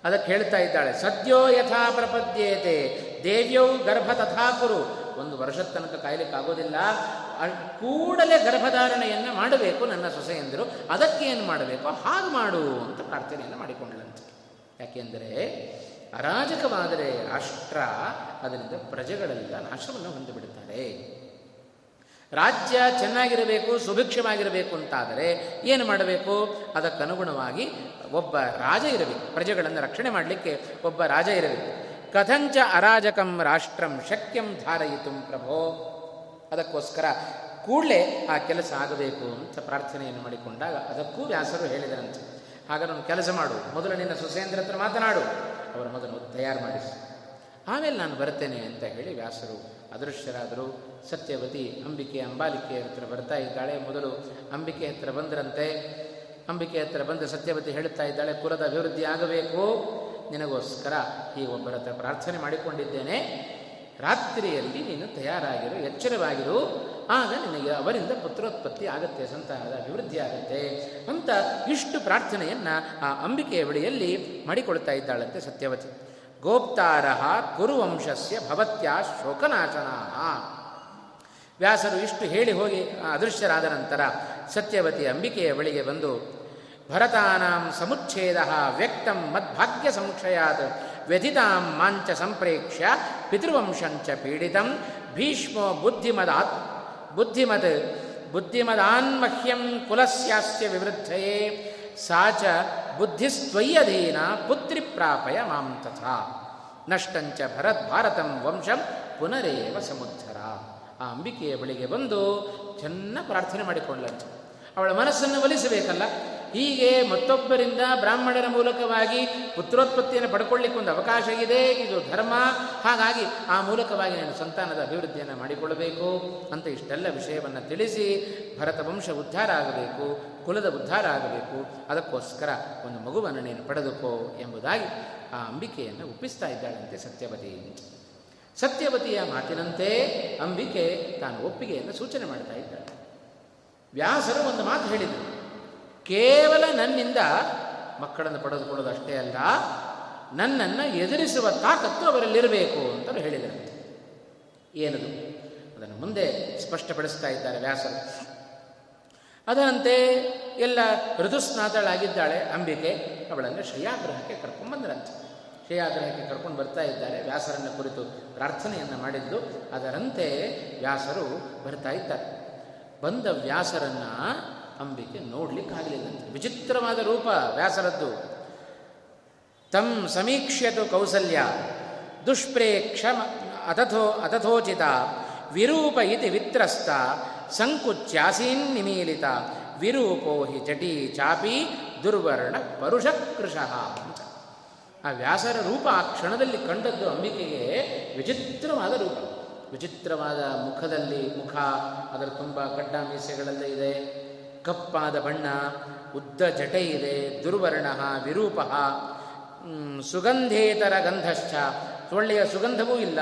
ಅದಕ್ಕೆ ಹೇಳ್ತಾ ಇದ್ದಾಳೆ, ಸದ್ಯೋ ಯಥಾ ಪ್ರಪದ್ಯೇತೆ, ದೇವ್ಯೌ ಗರ್ಭ ತಥಾ ಕುರು. ಒಂದು ವರ್ಷದ ತನಕ ಕಾಯಲಿಕ್ಕಾಗೋದಿಲ್ಲ ಕೂಡಲೇ ಗರ್ಭಧಾರಣೆಯನ್ನು ಮಾಡಬೇಕು ನನ್ನ ಸೊಸೆಯಂದರು. ಅದಕ್ಕೆ ಏನು ಮಾಡಬೇಕು? ಹಾಗೆ ಮಾಡು ಅಂತ ಪ್ರಾರ್ಥನೆಯನ್ನು ಮಾಡಿಕೊಂಡಳಂತೆ. ಯಾಕೆಂದರೆ ಅರಾಜಕವಾದರೆ ರಾಷ್ಟ್ರ ಅದರಿಂದ ಪ್ರಜೆಗಳೆಲ್ಲ ನಾಶವನ್ನು ಹೊಂದಿಬಿಡುತ್ತಾರೆ. ರಾಜ್ಯ ಚೆನ್ನಾಗಿರಬೇಕು, ಸುಭಿಕ್ಷವಾಗಿರಬೇಕು ಅಂತಾದರೆ ಏನು ಮಾಡಬೇಕು? ಅದಕ್ಕನುಗುಣವಾಗಿ ಒಬ್ಬ ರಾಜ ಇರಬೇಕು, ಪ್ರಜೆಗಳನ್ನು ರಕ್ಷಣೆ ಮಾಡಲಿಕ್ಕೆ ಒಬ್ಬ ರಾಜ ಇರಬೇಕು. ಕಥಂಚ ಅರಾಜಕಂ ರಾಷ್ಟ್ರಂ ಶಕ್ಯಂ ಧಾರಯಿತು ಪ್ರಭೋ. ಅದಕ್ಕೋಸ್ಕರ ಕೂಡಲೇ ಆ ಕೆಲಸ ಆಗಬೇಕು ಅಂತ ಪ್ರಾರ್ಥನೆಯನ್ನು ಮಾಡಿಕೊಂಡಾಗ ಅದಕ್ಕೂ ವ್ಯಾಸರು ಹೇಳಿದರಂತೆ. ಆಗ ನಾನು ಕೆಲಸ ಮಾಡು, ಮೊದಲು ನಿನ್ನ ಸುಸೇಂದ್ರ ಮಾತನಾಡು. ಅವರ ಮೊದಲು ತಯಾರು ಮಾಡಿಸಿ. ಆಮೇಲೆ ನಾನು ಬರ್ತೇನೆ ಅಂತ ಹೇಳಿ ವ್ಯಾಸರು ಅದೃಶ್ಯರಾದರು ಸತ್ಯವತಿ ಅಂಬಿಕೆ ಅಂಬಾಲಿಕೆ ಹತ್ರ ಬರ್ತಾ ಇದ್ದಾಳೆ. ಮೊದಲು ಅಂಬಿಕೆ ಹತ್ರ ಬಂದರಂತೆ. ಅಂಬಿಕೆ ಹತ್ರ ಬಂದು ಸತ್ಯವತಿ ಹೇಳುತ್ತಾ ಇದ್ದಾಳೆ, ಕುಲದ ಅಭಿವೃದ್ಧಿ ಆಗಬೇಕು. ನಿನಗೋಸ್ಕರ ಈ ಒಬ್ಬರ ಪ್ರಾರ್ಥನೆ ಮಾಡಿಕೊಂಡಿದ್ದೇನೆ. ರಾತ್ರಿಯಲ್ಲಿ ನೀನು ತಯಾರಾಗಿರು, ಎಚ್ಚರವಾಗಿರು. ಆಗ ನಿನಗೆ ಅವರಿಂದ ಪುತ್ರೋತ್ಪತ್ತಿ ಆಗುತ್ತೆ, ಸಂತಾನದ ಅಭಿವೃದ್ಧಿ ಆಗುತ್ತೆ. ಅಂತ ಇಷ್ಟು ಪ್ರಾರ್ಥನೆಯನ್ನು ಆ ಅಂಬಿಕೆಯ ಬಳಿಯಲ್ಲಿ ಮಾಡಿಕೊಳ್ತಾ ಇದ್ದಾಳಂತೆ ಸತ್ಯವತಿ. ಗೋಪ್ತಾರ ಕುರುವಂಶಸ್ಯ ಭವತ್ಯ ಶೋಕನಾಚನಾ ವ್ಯಾಸರು ಇಷ್ಟು ಹೇಳಿ ಹೋಗಿ ಅದೃಶ್ಯರಾದ ನಂತರ ಸತ್ಯವತಿ ಅಂಬಿಕೆಯ ಬಳಿಗೆ ಬಂದು, ಭರತಾನಾಂ ಸಮುಚ್ಛೇದ ವ್ಯಕ್ತಂ ಮದ್ಭಾಗ್ಯ ಸಂಕ್ಷಯಾತ್. ವ್ಯಥಿತಾಂ ಮಾಂಚ ಸಂಪ್ರೇಕ್ಷ್ಯ ಪಿತೃವಂಶಂಚ ಪೀಡಿತಂ ಭೀಷ್ಮೋ ಬುದ್ಧಿಮದಾತ್ ಬುದ್ಧಿಮತ್ ಬುದ್ಧಿಮದಾನ್ಮಹ್ಯಂ ಕುಲಸ್ಯಾಸ್ಯ ವಿವೃದ್ಧಯೇ ಸಾ ಚ ಬುದ್ಧಿಸ್ತ್ವಯ್ಯಧೀನ ಪುತ್ರಿ ಪ್ರಾಪಯ ಮಾಂ ತಥಾ ನಷ್ಟಂಚ ಭರತ್ ಭಾರತಂ ವಂಶಂ ಪುನರೇವ ಸಮುದ್ಧರ ಆ ಅಂಬಿಕೆಯ ಬಳಿಗೆ ಬಂದು ಚೆನ್ನ ಪ್ರಾರ್ಥನೆ ಮಾಡಿಕೊಂಡಂತೆ ಅವಳ ಮನಸ್ಸನ್ನು ಒಲಿಸಬೇಕಲ್ಲ? ಹೀಗೆ ಮತ್ತೊಬ್ಬರಿಂದ ಬ್ರಾಹ್ಮಣರ ಮೂಲಕವಾಗಿ ಪುತ್ರೋತ್ಪತ್ತಿಯನ್ನು ಪಡ್ಕೊಳ್ಳಿಕ್ಕೆ ಒಂದು ಅವಕಾಶ ಇದೆ. ಇದು ಧರ್ಮ. ಹಾಗಾಗಿ ಆ ಮೂಲಕವಾಗಿ ನಾನು ಸಂತಾನದ ಅಭಿವೃದ್ಧಿಯನ್ನು ಮಾಡಿಕೊಳ್ಳಬೇಕು ಅಂತ ಇಷ್ಟೆಲ್ಲ ವಿಷಯವನ್ನು ತಿಳಿಸಿ ಭರತ ವಂಶ ಉದ್ಧಾರ ಆಗಬೇಕು, ಕುಲದ ಉದ್ಧಾರ ಆಗಬೇಕು. ಅದಕ್ಕೋಸ್ಕರ ಒಂದು ಮಗುವನ್ನು ನೀನು ಪಡೆದುಕೋ ಎಂಬುದಾಗಿ ಆ ಅಂಬಿಕೆಯನ್ನು ಒಪ್ಪಿಸ್ತಾ ಇದ್ದಾಳಂತೆ ಸತ್ಯವತಿ. ಸತ್ಯವತಿಯ ಮಾತಿನಂತೆ ಅಂಬಿಕೆ ತಾನು ಒಪ್ಪಿಗೆಯನ್ನು ಸೂಚನೆ ಮಾಡ್ತಾ ಇದ್ದಾಳೆ. ವ್ಯಾಸರು ಒಂದು ಮಾತು ಹೇಳಿದರು. ಕೇವಲ ನನ್ನಿಂದ ಮಕ್ಕಳನ್ನು ಪಡೆದುಕೊಳ್ಳೋದು ಅಷ್ಟೇ ಅಲ್ಲ, ನನ್ನನ್ನು ಎದುರಿಸುವ ತಾಕತ್ತು ಅವರಲ್ಲಿರಬೇಕು ಅಂತಲೂ ಹೇಳಿದರು. ಏನದು? ಅದನ್ನು ಮುಂದೆ ಸ್ಪಷ್ಟಪಡಿಸ್ತಾ ಇದ್ದಾರೆ ವ್ಯಾಸರು. ಅದರಂತೆ ಎಲ್ಲ ಋತುಸ್ನಾತಳಾಗಿದ್ದಾಳೆ ಅಂಬಿಕೆ. ಅವಳನ್ನು ಕರ್ಕೊಂಡು ಬಂದರಂತೆ. ಶ್ರೇಯಾಗ್ರಹಕ್ಕೆ ಕರ್ಕೊಂಡು ಬರ್ತಾ ಇದ್ದಾರೆ. ವ್ಯಾಸರನ್ನು ಕುರಿತು ಪ್ರಾರ್ಥನೆಯನ್ನು ಮಾಡಿದ್ದು ಅದರಂತೆ ವ್ಯಾಸರು ಬರ್ತಾ ಇದ್ದಾರೆ. ಬಂದ ವ್ಯಾಸರನ್ನು ಅಂಬಿಕೆ ನೋಡ್ಲಿಕ್ಕಾಗಲಿಲ್ಲಂತೆ. ವಿಚಿತ್ರವಾದ ರೂಪ ವ್ಯಾಸರದ್ದು. ತಂ ಸಮೀಕ್ಷ್ಯತು ಕೌಸಲ್ಯ ದುಷ್ಪ್ರೇಕ್ಷ ಅತಥೋ ಅತಥೋಚಿತ ವಿರೂಪ ಇತಿ ವಿತ್ರಸ್ತ ಸಂಕುಚ್ಯಾಸೀನ್ ನಿಮೀಲಿತ, ವಿರೂಪೋ ಹಿ ಜಟಿ ಚಾಪಿ ದುರ್ವರ್ಣ ಪರುಷಕೃಶಃ ಅಂತ. ಆ ವ್ಯಾಸರ ರೂಪ ಆ ಕ್ಷಣದಲ್ಲಿ ಕಂಡದ್ದು ಅಂಬಿಕೆಗೆ ವಿಚಿತ್ರವಾದ ರೂಪ. ವಿಚಿತ್ರವಾದ ಮುಖದಲ್ಲಿ ಮುಖ, ಅದರ ತುಂಬ ಗಡ್ಡ ಮೀಸೆಗಳೆಲ್ಲ ಇದೆ. ಕಪ್ಪಾದ ಬಣ್ಣ, ಉದ್ದ ಜಟೆ ಇದೆ, ದುರ್ವರ್ಣ, ವಿರೂಪ. ಸುಗಂಧೇತರ ಗಂಧಶ್ಚ. ಒಳ್ಳೆಯ ಸುಗಂಧವೂ ಇಲ್ಲ,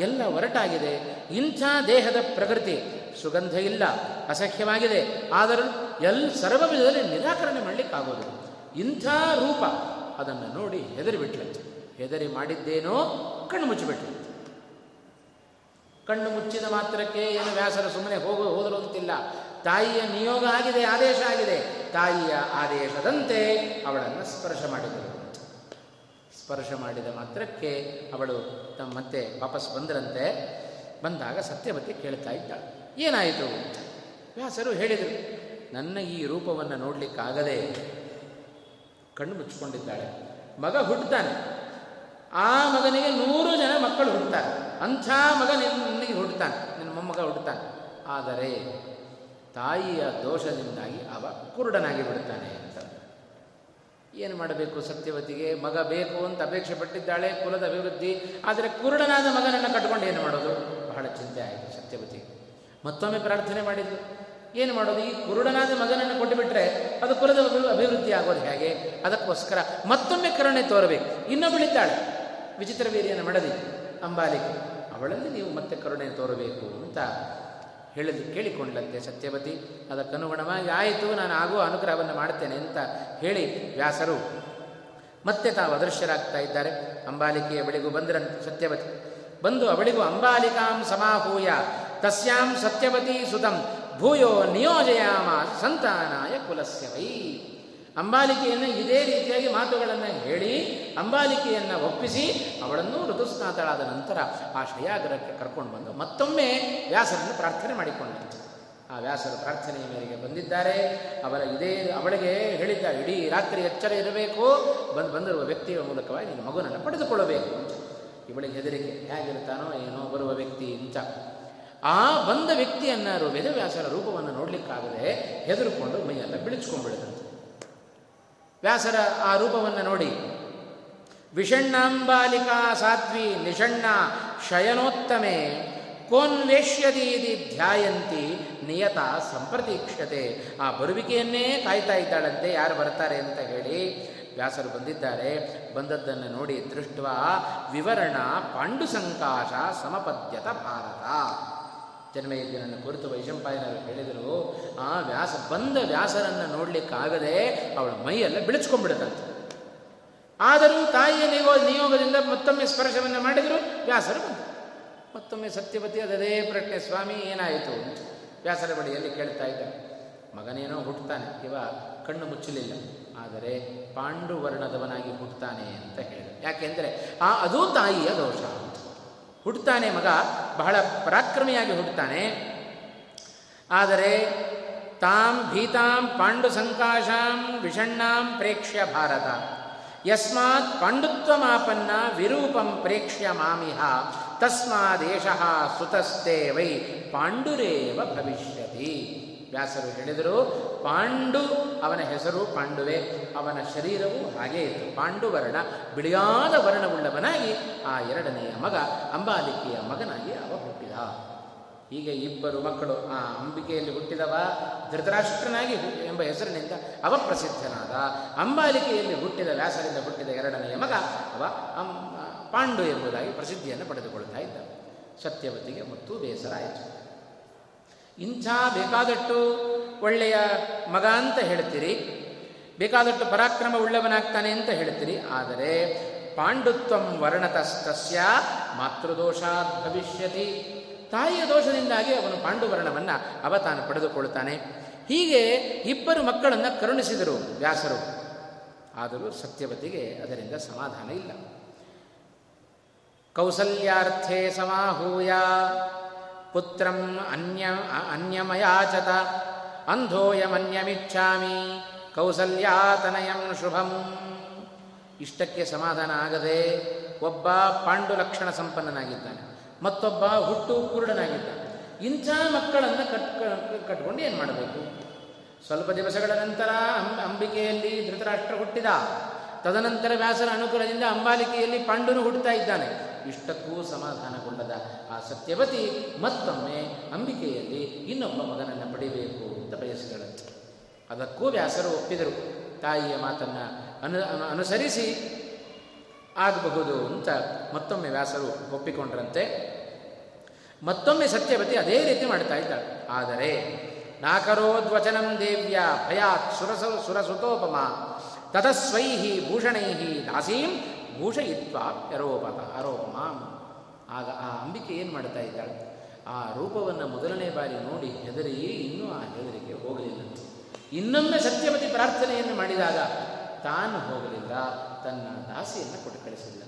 ಎಲ್ಲ ಒರಟಾಗಿದೆ. ಇಂಥ ದೇಹದ ಪ್ರಕೃತಿ ಸುಗಂಧ ಇಲ್ಲ ಅಸಖ್ಯವಾಗಿದೆ ಆದರೂ ಎಲ್ ಸರ್ವ ವಿಧದಲ್ಲಿ ನಿರಾಕರಣೆ ಮಾಡಲಿಕ್ಕಾಗೋದು. ಇಂಥ ರೂಪ ಅದನ್ನು ನೋಡಿ ಹೆದರಿಬಿಟ್ಲಂತೆ ಹೆದರಿ ಮಾಡಿದ್ದೇನೋ ಕಣ್ಣು ಮುಚ್ಚಿಬಿಟ್ಲಂತೆ ಕಣ್ಣು ಮುಚ್ಚಿದ ಮಾತ್ರಕ್ಕೆ ಏನು ವ್ಯಾಸರ ಸುಮ್ಮನೆ ಹೋಗೋ ಹೋದರು ಅಂತಿಲ್ಲ. ತಾಯಿಯ ನಿಯೋಗ ಆಗಿದೆ, ಆದೇಶ ಆಗಿದೆ. ತಾಯಿಯ ಆದೇಶದಂತೆ ಅವಳನ್ನು ಸ್ಪರ್ಶ ಮಾಡಿದರು. ಸ್ಪರ್ಶ ಮಾಡಿದ ಮಾತ್ರಕ್ಕೆ ಅವಳು ತಮ್ಮ ಮತ್ತೆ ವಾಪಸ್ ಬಂದರಂತೆ. ಬಂದಾಗ ಸತ್ಯವತಿ ಕೇಳ್ತಾ ಇದ್ದಾಳೆ. ಏನಾಯಿತು? ವ್ಯಾಸರು ಹೇಳಿದರು, ನನ್ನ ಈ ರೂಪವನ್ನು ನೋಡಲಿಕ್ಕಾಗದೆ ಕಣ್ಣು ಮುಚ್ಚಿಕೊಂಡಿದ್ದಾಳೆ. ಮಗ ಹುಟ್ಟುತ್ತಾನೆ ಆ ಮಗನಿಗೆ ನೂರು ಜನ ಮಕ್ಕಳು ಹುಡ್ತಾರೆ. ಅಂಥ ಮಗ ನಿನ್ನಿಗೆ ಹುಡ್ತಾನೆ. ನಿನ್ನ ಮೊಮ್ಮಗ ಹುಡ್ತಾನೆ. ಆದರೆ ತಾಯಿಯ ದೋಷದಿಂದಾಗಿ ಅವ ಕುರುಡನಾಗಿ ಬಿಡುತ್ತಾನೆ ಅಂತ. ಏನು ಮಾಡಬೇಕು ಸತ್ಯವತಿಗೆ? ಮಗ ಬೇಕು ಅಂತ ಅಪೇಕ್ಷೆ ಪಟ್ಟಿದ್ದಾಳೆ, ಕುಲದ ಅಭಿವೃದ್ಧಿ. ಆದರೆ ಕುರುಡನಾದ ಮಗನನ್ನು ಕಟ್ಕೊಂಡು ಏನು ಮಾಡೋದು? ಬಹಳ ಚಿಂತೆ ಆಯಿತು ಸತ್ಯವತಿಗೆ ಮತ್ತೊಮ್ಮೆ ಪ್ರಾರ್ಥನೆ ಮಾಡಿದ್ದು ಏನು ಮಾಡೋದು? ಈ ಕುರುಡನಾದ ಮಗನನ್ನು ಕೊಟ್ಟುಬಿಟ್ರೆ ಅದು ಕುಲದ ಅಭಿವೃದ್ಧಿ ಆಗೋದು ಹೇಗೆ? ಅದಕ್ಕೋಸ್ಕರ ಮತ್ತೊಮ್ಮೆ ಕರುಣೆ ತೋರಬೇಕು. ಇನ್ನೊಬ್ಬಳಿದ್ದಾಳೆ. ವಿಚಿತ್ರ ವೀರ್ಯನ ಮಡದಿ, ಅಂಬಾಲಿಕೆ. ಅವಳಲ್ಲಿ ನೀವು ಮತ್ತೆ ಕರುಣೆ ತೋರಬೇಕು ಅಂತ ಹೇಳಿದ್ದು ಕೇಳಿಕೊಂಡಂತೆ ಸತ್ಯವತಿ ಅದಕ್ಕನುಗುಣವಾಗಿ ಆಯಿತು, ನಾನು ಆಗುವ ಅನುಗ್ರಹವನ್ನು ಮಾಡ್ತೇನೆ ಅಂತ ಹೇಳಿ ವ್ಯಾಸರು ಮತ್ತೆ ತಾವು ಅದೃಶ್ಯರಾಗ್ತಾ ಇದ್ದಾರೆ. ಅಂಬಾಲಿಕೆಯ ಬಳಿಗೂ ಬಂದರಂತೆ ಸತ್ಯವತಿ ಬಂದು ಅವಳಿಗೂ, ಅಂಬಾಲಿಕಾಂ ಸಮಾಹೂಯ, ತಸ್ಯಾಂ ಸತ್ಯವತಿ ಸುತಂ, ಭೂಯೋ ನಿಯೋಜಯಾಮ ಸಂತಾನಾಯ ಕುಲಸ್ಯ ವೈ ಅಂಬಾಲಿಕೆಯನ್ನು ಇದೇ ರೀತಿಯಾಗಿ ಮಾತುಗಳನ್ನು ಹೇಳಿ, ಅಂಬಾಲಿಕೆಯನ್ನು ಒಪ್ಪಿಸಿ, ಅವಳನ್ನು ಋತುಸ್ನಾತಳಾದ ನಂತರ ಆ ಶ್ರೇಯಾಗ್ರಹಕ್ಕೆ ಕರ್ಕೊಂಡು ಬಂದು ಮತ್ತೊಮ್ಮೆ ವ್ಯಾಸರನ್ನು ಪ್ರಾರ್ಥನೆ ಮಾಡಿಕೊಂಡಂತೆ ಆ ವ್ಯಾಸರು ಪ್ರಾರ್ಥನೆಯ ಮೇರೆಗೆ ಬಂದಿದ್ದಾರೆ. ಅವರ ಇದೇ, ಅವಳಿಗೆ ಹೇಳಿದ್ದಾರೆ ಇಡೀ ರಾತ್ರಿ ಎಚ್ಚರ ಇರಬೇಕು. ಬಂದು, ಬಂದಿರುವ ವ್ಯಕ್ತಿಯ ಮೂಲಕವಾಗಿ ನೀನು ಮಗುನನ್ನು ಪಡೆದುಕೊಳ್ಳಬೇಕು. ಇವಳಿಗೆ ಹೆದರಿಕೆ ಹೇಗಿರ್ತಾನೋ ಏನೋ ಬರುವ ವ್ಯಕ್ತಿ ಅಂತ ಆ ಬಂದ ವ್ಯಕ್ತಿಯನ್ನು ವೇದವ್ಯಾಸರ ರೂಪವನ್ನು ನೋಡಲಿಕ್ಕಾಗದೆ ಹೆದರುಕೊಂಡು ಮೈಯೆಲ್ಲ ಬಿಳಿಸ್ಕೊಂಡ್ಬಿಡುತ್ತಂತೆ ವ್ಯಾಸರ ಆ ರೂಪವನ್ನು ನೋಡಿ. ವಿಷಣ್ಣಾಂಬಾಲಿಕಾ ಸಾಧ್ವಿ ನಿಷಣ್ಣ ಶಯನೋತ್ತಮೆ ಕೋನ್ವೇಷ್ಯದೀದಿ ಧ್ಯಾಯಂತಿ ನಿಯತ ಸಂಪ್ರತೀಕ್ಷತೆ ಆ ಬರುವಿಕೆಯನ್ನೇ ಕಾಯ್ತಾ ಇದ್ದಾಳಂತೆ ಯಾರು ಬರ್ತಾರೆ ಅಂತ ಹೇಳಿ ವ್ಯಾಸರು ಬಂದಿದ್ದಾರೆ. ಬಂದದ್ದನ್ನು ನೋಡಿ ದೃಷ್ಟ ವಿವರಣ ಪಾಂಡುಸಂಕಾಶ ಸಮಪದ್ಯತ ಭಾರತ. ಜನ್ಮಯಜ್ಞನನ್ನು ಕುರಿತು ವೈಶಂಪಾಯನರು ಹೇಳಿದರು, ಆ ವ್ಯಾಸ, ಬಂದ ವ್ಯಾಸರನ್ನು ನೋಡಲಿಕ್ಕಾಗದೆ ಅವಳ ಮೈಯೆಲ್ಲ ಬಿಳಿಸ್ಕೊಂಡ್ಬಿಡುತ್ತಂತೆ ಆದರೂ ತಾಯಿಯ ನಿಯೋ ನಿಯೋಗದಿಂದ ಮತ್ತೊಮ್ಮೆ ಸ್ಪರ್ಶವನ್ನು ಮಾಡಿದರು, ವ್ಯಾಸರು ಬಂದರು. ಮತ್ತೊಮ್ಮೆ ಸತ್ಯವತಿ ಅದೇ ಪ್ರಶ್ನೆ, ಸ್ವಾಮಿ, ಏನಾಯಿತು? ವ್ಯಾಸರ ಬಳಿಯಲ್ಲಿ ಕೇಳ್ತಾ ಇದ್ದ, ಮಗನೇನೋ ಹುಟ್ಟುತ್ತಾನೆ ಇವ ಕಣ್ಣು ಮುಚ್ಚಲಿಲ್ಲ, ಆದರೆ ಪಾಂಡುವರ್ಣದವನಾಗಿ ಹುಟ್ಟುತ್ತಾನೆ ಅಂತ ಹೇಳಿದ. ಯಾಕೆಂದರೆ, ಆ ಅದು ತಾಯಿಯ ದೋಷ. ಹುಟ್ಟುತ್ತಾನೆ ಮಗ, ಬಹಳ ಪರಾಕ್ರಮಿಯಾಗಿ ಹುಡ್ತಾನೆ. ಆದರೆ ತಾಂ ಭೀತಾಂ ಪಾಂಡು ಸಂಕಾಶಾಂ ವಿಷಣ್ಣಾಂ ಪ್ರೇಕ್ಷ್ಯ ಭಾರತ. ಯಸ್ಮಾತ್ ಪಾಂಡುತ್ವಮಾಪನ್ನ ವಿರೂಪಂ ಪ್ರೇಕ್ಷ್ಯ ಮಾಮಿಹ. ತಸ್ಮಾದೇಶ ಸುತಸ್ತೆ ವೈ ಪಾಂಡುರೇವ ಭವಿಷ್ಯತಿ. ವ್ಯಾಸರು ಹೇಳಿದರು, ಪಾಂಡು ಅವನ ಹೆಸರು ಪಾಂಡುವೆ, ಅವನ ಶರೀರವು ಹಾಗೇ ಇತ್ತು. ಪಾಂಡು ವರ್ಣ ಬಿಳಿಯಾದ ವರ್ಣವುಳ್ಳವನಾಗಿ, ಆ ಎರಡನೆಯ ಮಗ ಅಂಬಾಲಿಕೆಯ ಮಗನಾಗಿ ಅವ ಹುಟ್ಟಿದ. ಹೀಗೆ ಇಬ್ಬರು ಮಕ್ಕಳು ಆ ಅಂಬಿಕೆಯಲ್ಲಿ ಹುಟ್ಟಿದವ, ಧೃತರಾಷ್ಟ್ರನಾಗಿ ಎಂಬ ಹೆಸರಿನಿಂದ ಅವ ಪ್ರಸಿದ್ಧನಾದ. ಅಂಬಾಲಿಕೆಯಲ್ಲಿ ಹುಟ್ಟಿದ ವ್ಯಾಸರಿಂದ ಹುಟ್ಟಿದ ಎರಡನೆಯ ಮಗ ಅವ ಪಾಂಡು ಎಂಬುದಾಗಿ ಪ್ರಸಿದ್ಧಿಯನ್ನು ಪಡೆದುಕೊಳ್ತಾ ಇದ್ದ. ಸತ್ಯವತಿಗೆ ಮತ್ತು ಬೇಸರ ಆಯಿತು ಇಂಥ ಬೇಕಾದಟ್ಟು ಒಳ್ಳೆಯ ಮಗ ಅಂತ ಹೇಳ್ತೀರಿ. ಬೇಕಾದಟ್ಟು ಪರಾಕ್ರಮ ಉಳ್ಳವನಾಗ್ತಾನೆ ಅಂತ ಹೇಳ್ತೀರಿ. ಆದರೆ ಪಾಂಡುತ್ವಂ ವರ್ಣತಸ್ತಸ್ಯ ಮಾತೃದೋಷಾತ್ ಭವಿಷ್ಯತಿ. ತಾಯಿಯ ದೋಷದಿಂದಾಗಿ ಅವನು ಪಾಂಡುವರ್ಣವನ್ನು ಅವ ತಾನು ಪಡೆದುಕೊಳ್ತಾನೆ. ಹೀಗೆ ಇಬ್ಬರು ಮಕ್ಕಳನ್ನು ಕರುಣಿಸಿದರು ವ್ಯಾಸರು. ಆದರೂ ಸತ್ಯವತಿಗೆ ಅದರಿಂದ ಸಮಾಧಾನ ಇಲ್ಲ. ಕೌಸಲ್ಯಾರ್ಥೇ ಸಮಾಹೂಯ. ಪುತ್ರಂ ಅನ್ಯ ಅನ್ಯಮಯಾಚತ ಅಂಧೋಯಮನ್ಯಮಿಚ್ಛಾಮಿ ಕೌಸಲ್ಯಾತನಯಂ ಶುಭಂ ಇಷ್ಟಕ್ಕೆ ಸಮಾಧಾನ ಆಗದೆ ಒಬ್ಬ ಪಾಂಡು ಲಕ್ಷಣ ಸಂಪನ್ನನಾಗಿದ್ದಾನೆ ಮತ್ತೊಬ್ಬ ಹುಟ್ಟು ಕುರುಡನಾಗಿದ್ದಾನೆ. ಇಂಥ ಮಕ್ಕಳನ್ನು ಕಟ್, ಕಟ್ಕೊಂಡು ಏನು ಮಾಡಬೇಕು? ಸ್ವಲ್ಪ ದಿವಸಗಳ ನಂತರ ಅಂಬಿಕೆಯಲ್ಲಿ ಧೃತರಾಷ್ಟ್ರ ಹುಟ್ಟಿದ. ತದನಂತರ ವ್ಯಾಸರ ಅನುಕೂಲದಿಂದ ಅಂಬಾಲಿಕೆಯಲ್ಲಿ ಪಾಂಡುನು ಹುಟ್ಟುತ್ತಾ ಇದ್ದಾನೆ. ಇಷ್ಟಕ್ಕೂ ಸಮಾಧಾನಗೊಂಡದ. ಆ ಸತ್ಯವತಿ ಮತ್ತೊಮ್ಮೆ ಅಂಬಿಕೆಯಲ್ಲಿ ಇನ್ನೊಬ್ಬ ಮಗನನ್ನು ಪಡೆಯಬೇಕು ಅಂತ ಬಯಸಿದಳಂತೆ ಅದಕ್ಕೂ ವ್ಯಾಸರು ಒಪ್ಪಿದರು. ತಾಯಿಯ ಮಾತನ್ನು ಅನು ಅನುಸರಿಸಿ ಆಗಬಹುದು ಅಂತ ಮತ್ತೊಮ್ಮೆ ವ್ಯಾಸರು ಒಪ್ಪಿಕೊಂಡ್ರಂತೆ. ಮತ್ತೊಮ್ಮೆ ಸತ್ಯವತಿ ಅದೇ ರೀತಿ ಮಾಡ್ತಾ ಇದ್ದಾಳೆ. ಆದರೆ, ನಾಕರೋದ್ವಚನಂ ದೇವ್ಯ ಭಯಾತ್ ಸುರಸ, ಸುರಸುತೋಪಮ ತತಸ್ವೈ ಭೂಷಣೈ ದಾಸೀಂ ಭೂಷಯಿತ್ವ ಅರೋಪತ ಆರೋಪಮ ಆಗ ಆ ಅಂಬಿಕೆ ಏನು ಮಾಡ್ತಾ ಇದ್ದಾಳೆ? ಆ ರೂಪವನ್ನು ಮೊದಲನೇ ಬಾರಿ ನೋಡಿ ಹೆದರಿ ಇನ್ನೂ ಆ ಹೆದರಿಗೆ ಹೋಗಲಿಲ್ಲ. ಇನ್ನೊಮ್ಮೆ ಸತ್ಯಪತಿ ಪ್ರಾರ್ಥನೆಯನ್ನು ಮಾಡಿದಾಗ ತಾನು ಹೋಗಲಿಲ್ಲ, ತನ್ನ ದಾಸಿಯನ್ನು ಕೊಟ್ಟು ಕಳಿಸಿಲ್ಲ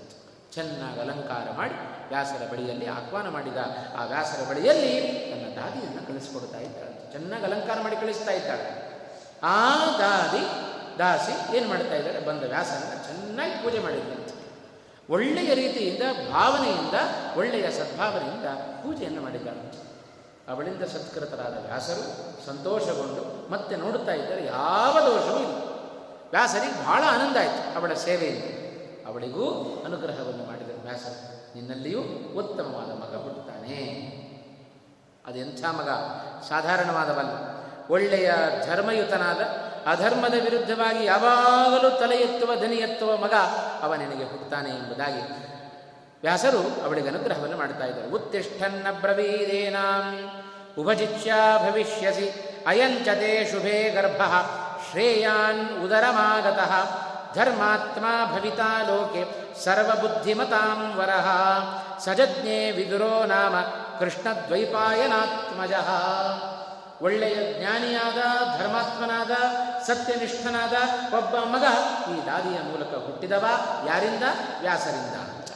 ಚೆನ್ನಾಗಿ ಅಲಂಕಾರ ಮಾಡಿ ವ್ಯಾಸರ ಬಳಿಯಲ್ಲಿ ಆಹ್ವಾನ ಮಾಡಿದ, ಆ ವ್ಯಾಸರ ಬಳಿಯಲ್ಲಿ ತನ್ನ ದಾದಿಯನ್ನು ಕಳಿಸ್ಕೊಡ್ತಾ ಇದ್ದಾಳೆ. ಚೆನ್ನಾಗಿ ಅಲಂಕಾರ ಮಾಡಿ ಕಳಿಸ್ತಾ ಇದ್ದಾಳೆ. ಆ ದಾದಿ, ದಾಸಿ ಏನು ಮಾಡ್ತಾ ಇದ್ದಾರೆ? ಬಂದ ವ್ಯಾಸರನ್ನು ಚೆನ್ನಾಗಿ ಪೂಜೆ ಮಾಡಿದ್ದಂತೆ ಒಳ್ಳೆಯ ರೀತಿಯಿಂದ, ಭಾವನೆಯಿಂದ, ಒಳ್ಳೆಯ ಸದ್ಭಾವನೆಯಿಂದ ಪೂಜೆಯನ್ನು ಮಾಡಿದ್ದಾಳೆ ಅವಳಿಂದ ಸತ್ಕೃತರಾದ ವ್ಯಾಸರು ಸಂತೋಷಗೊಂಡು ಮತ್ತೆ ನೋಡುತ್ತಾ ಇದ್ದರೆ ಯಾವ ದೋಷವೂ ಇಲ್ಲ. ವ್ಯಾಸರಿಗೆ ಬಹಳ ಆನಂದ ಆಯಿತು ಅವಳ ಸೇವೆಯಿಂದ. ಅವಳಿಗೂ ಅನುಗ್ರಹವನ್ನು ಮಾಡಿದರು ವ್ಯಾಸರು. ನಿನ್ನಲ್ಲಿಯೂ ಉತ್ತಮವಾದ ಮಗ ಹುಟ್ಟುತ್ತಾನೆ. ಅದೆಂಥ ಮಗ? ಸಾಧಾರಣವಾದವಲ್ಲ. ಒಳ್ಳೆಯ ಧರ್ಮಯುತನಾದ ಅಧರ್ಮದ ವಿರುದ್ಧವಾಗಿ ಯಾವಾಗಲೂ ತಲೆ ಎತ್ತುವ, ದನಿ ಎತ್ತುವ ಮಗ ಅವ ನಿನಗೆ ಹುಟ್ಟುತ್ತಾನೆ ಎಂಬುದಾಗಿ ವ್ಯಾಸರು ಅವಳಿಗೆ ಅನುಗ್ರಹವನ್ನು ಮಾಡ್ತಾ ಇದ್ದಾರೆ. ಉತ್ತಿಷ್ಠನ್ನ ಬ್ರವೀದೇನಾಂ ಉಭಜಿಚ್ಯ ಭವಿಷ್ಯಸಿ ಅಯಂಚತೆ ಶುಭೇ ಗರ್ಭ, ಶ್ರೇಯಾನ್ ಉದರಮಾಗತಃ, ಧರ್ಮಾತ್ಮ ಭವಿತಾ ಲೋಕೆ, ಸರ್ವಬುದ್ಧಿಮತಾಂ ವರಹ ಸಜಜ್ಞೆ ವಿದುರೋ ನಾಮ, ಕೃಷ್ಣದ್ವೈಪಾಯನಾತ್ಮಜ. ಒಳ್ಳೆಯ ಜ್ಞಾನಿಯಾದ, ಧರ್ಮಾತ್ಮನಾದ, ಸತ್ಯನಿಷ್ಠನಾದ ಒಬ್ಬ ಮಗ ಈ ದಾದಿಯ ಮೂಲಕ ಹುಟ್ಟಿದವ. ಯಾರಿಂದ? ವ್ಯಾಸರಿಂದ. ಅಂತ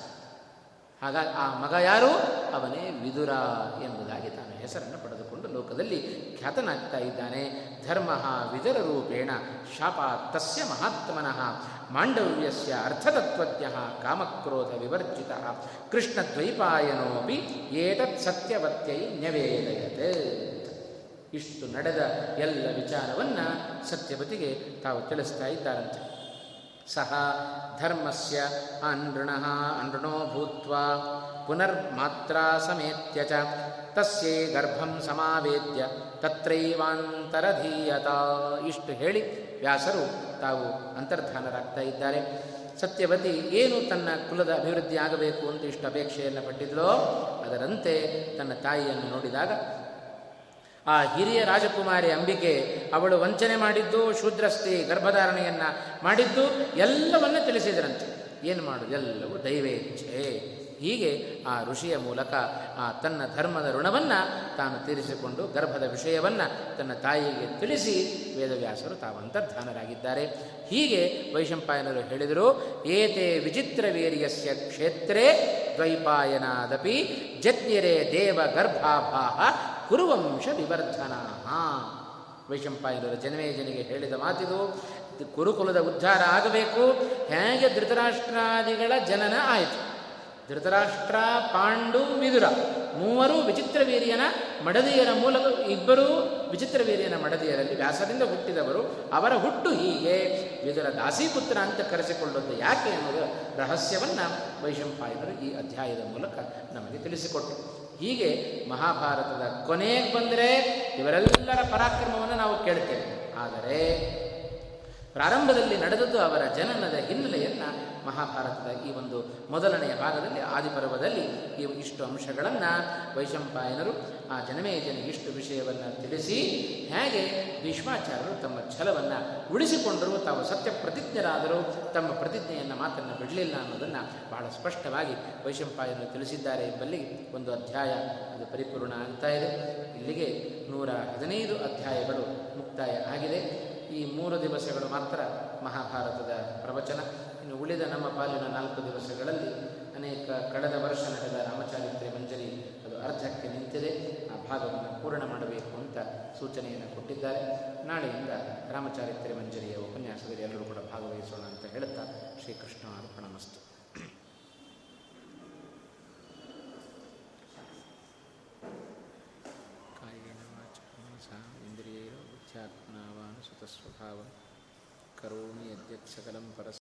ಹಾಗಾಗಿ ಆ ಮಗ ಯಾರು? ಅವನೇ ವಿದುರ ಎಂಬುದಾಗಿ ತಾನು ಹೆಸರನ್ನು ಪಡೆದುಕೊಂಡು ಲೋಕದಲ್ಲಿ ಖ್ಯಾತನಾಗ್ತಾ ಇದ್ದಾನೆ. ಧರ್ಮ ವಿದುರ ರೂಪೇಣ ಶಾಪ ತಸ್ಯ ಮಹಾತ್ಮನಃ. ಮಾಂಡವ್ಯಸ್ಯ ಅರ್ಥತತ್ವಜ್ಞ ಕಾಮಕ್ರೋಧ ವಿವರ್ಜಿತ. ಕೃಷ್ಣದ್ವೈಪಾಯನೋಪಿ ಏತತ್ ಸತ್ಯವತ್ಯೈ ನ್ಯವೇದಯತೆ. ಇಷ್ಟು ನಡೆದ ಎಲ್ಲ ವಿಚಾರವನ್ನು ಸತ್ಯವತಿಗೆ ತಾವು ತಿಳಿಸ್ತಾ ಇದ್ದಾರಂತೆ. ಸಹ ಧರ್ಮಸ್ಯ ಅನೃಣ ಅನೃಣೋ ಭೂತ್ವ ಪುನರ್ಮಾತ್ರಾ ಸಮೇತ್ಯ ಚ ತಸ್ಯೇ ಗರ್ಭಂ ಸಮಾವೇದ್ಯ ತತ್ರೈವಾಂತರಧೀಯತ ಇಷ್ಟು ಹೇಳಿ ವ್ಯಾಸರು ತಾವು ಅಂತರ್ಧಾನರಾಗ್ತಾ ಇದ್ದಾರೆ. ಸತ್ಯವತಿ ಏನು ತನ್ನ ಕುಲದ ಅಭಿವೃದ್ಧಿ ಆಗಬೇಕು ಅಂತ ಇಷ್ಟು ಅಪೇಕ್ಷೆಯನ್ನು ಪಟ್ಟಿದ್ಲೋ ಅದರಂತೆ ತನ್ನ ತಾಯಿಯನ್ನು ನೋಡಿದಾಗ ಆ ಹಿರಿಯ ರಾಜಕುಮಾರಿ ಅಂಬಿಕೆ ಅವಳು ವಂಚನೆ ಮಾಡಿದ್ದು ಶೂದ್ರಸ್ತಿ ಗರ್ಭಧಾರಣೆಯನ್ನು ಮಾಡಿದ್ದು, ಎಲ್ಲವನ್ನ ತಿಳಿಸಿದರಂತೆ. ಏನು ಮಾಡುದು? ಎಲ್ಲವೂ ದೈವೇಚ್ಛೆ ಹೀಗೆ ಆ ಋಷಿಯ ಮೂಲಕ ಆ ತನ್ನ ಧರ್ಮದ ಋಣವನ್ನು ತಾನು ತೀರಿಸಿಕೊಂಡು ಗರ್ಭದ ವಿಷಯವನ್ನು ತನ್ನ ತಾಯಿಗೆ ತಿಳಿಸಿ ವೇದವ್ಯಾಸರು ತಾವು ಅಂತರ್ಧಾನರಾಗಿದ್ದಾರೆ. ಹೀಗೆ ವೈಶಂಪಾಯನರು ಹೇಳಿದರು, ಏತೆ ವಿಚಿತ್ರ ವೀರ್ಯಸ್ಯ ಕ್ಷೇತ್ರೇ ದ್ವೈಪಾಯನಾದಪಿ, ಜಜ್ಞರೇ ದೇವ ಗರ್ಭಾಭಾಹ ಕುರುವಂಶ ವಿವರ್ಧನ ವೈಶಂಪಾಯನರ ಜನಮೇಜನಿಗೆ ಹೇಳಿದ ಮಾತಿದು ಕುರುಕುಲದ ಉದ್ಧಾರ ಆಗಬೇಕು. ಹೇಗೆ ಧೃತರಾಷ್ಟ್ರಾದಿಗಳ ಜನನ ಆಯಿತು? ಧೃತರಾಷ್ಟ್ರ, ಪಾಂಡು, ವಿದುರ ಮೂವರು ವಿಚಿತ್ರ ವೀರ್ಯನ ಮಡದಿಯರ ಮೂಲಕ, ಇಬ್ಬರೂ ವಿಚಿತ್ರ ವೀರ್ಯನ ಮಡದಿಯರಲ್ಲಿ ವ್ಯಾಸದಿಂದ ಹುಟ್ಟಿದವರು. ಅವರ ಹುಟ್ಟು ಹೀಗೆ? ವಿದುರ ದಾಸಿಪುತ್ರ ಅಂತ ಕರೆಸಿಕೊಳ್ಳೋದು ಯಾಕೆ ಅನ್ನೋದು ರಹಸ್ಯವನ್ನು ವೈಶಂಪಾಯನರು ಈ ಅಧ್ಯಾಯದ ಮೂಲಕ ನಮಗೆ ತಿಳಿಸಿಕೊಟ್ಟರು. ಹೀಗೆ ಮಹಾಭಾರತದ ಕೊನೆಗೆ ಬಂದರೆ ಇವರೆಲ್ಲರ ಪರಾಕ್ರಮವನ್ನು ನಾವು ಕೇಳ್ತೇವೆ. ಆದರೆ ಪ್ರಾರಂಭದಲ್ಲಿ ನಡೆದದ್ದು ಅವರ ಜನನದ ಹಿನ್ನೆಲೆಯನ್ನು ಮಹಾಭಾರತದ ಈ ಒಂದು ಮೊದಲನೆಯ ಭಾಗದಲ್ಲಿ ಆದಿಪರ್ವದಲ್ಲಿ ಈ ಇಷ್ಟು ಅಂಶಗಳನ್ನು ವೈಶಂಪಾಯನರು ಆ ಜನಮೇಜನಿಗೆ ಇಷ್ಟು ವಿಷಯವನ್ನು ತಿಳಿಸಿ ಹೇಗೆ ಭೀಷ್ಮಾಚಾರ್ಯರು ತಮ್ಮ ಛಲವನ್ನು ಉಳಿಸಿಕೊಂಡರು, ತಾವು ಸತ್ಯ ಪ್ರತಿಜ್ಞರಾದರೂ ತಮ್ಮ ಪ್ರತಿಜ್ಞೆಯನ್ನು ಮಾತನ್ನು ಬಿಡಲಿಲ್ಲ ಅನ್ನೋದನ್ನು ಬಹಳ ಸ್ಪಷ್ಟವಾಗಿ ವೈಶಂಪಾಯನರು ತಿಳಿಸಿದ್ದಾರೆ ಎಂಬಲ್ಲಿ ಒಂದು ಅಧ್ಯಾಯ ಅದು ಪರಿಪೂರ್ಣ ಆಗ್ತಾ ಇದೆ. ಇಲ್ಲಿಗೆ ನೂರ ಹದಿನೈದು ಅಧ್ಯಾಯಗಳು ಮುಕ್ತಾಯ ಆಗಿದೆ. ಈ ಮೂರು ದಿವಸಗಳು ಮಾತ್ರ ಮಹಾಭಾರತದ ಪ್ರವಚನ. ಇನ್ನು ಉಳಿದ ನಮ್ಮ ಪಾಲಿನ ನಾಲ್ಕು ದಿವಸಗಳಲ್ಲಿ ಅನೇಕ ಕಳೆದ ವರ್ಷ ನಡೆದ ರಾಮಚಾರಿತ್ರೆ ಮಂಜರಿ ಅದು ಅರ್ಧಕ್ಕೆ ನಿಂತಿದೆ. ಆ ಭಾಗವನ್ನು ಪೂರ್ಣ ಮಾಡಬೇಕು ಅಂತ ಸೂಚನೆಯನ್ನು ಕೊಟ್ಟಿದ್ದಾರೆ. ನಾಳೆಯಿಂದ ರಾಮಚಾರಿತ್ರೆ ಮಂಜರಿಯ ಉಪನ್ಯಾಸದಲ್ಲಿ ಎಲ್ಲರೂ ಕೂಡ ಭಾಗವಹಿಸೋಣ ಅಂತ ಹೇಳುತ್ತಾ ಶ್ರೀಕೃಷ್ಣ ಇಂದ್ರಿಯೈರ यद्यक्षकलं ಪರಸ್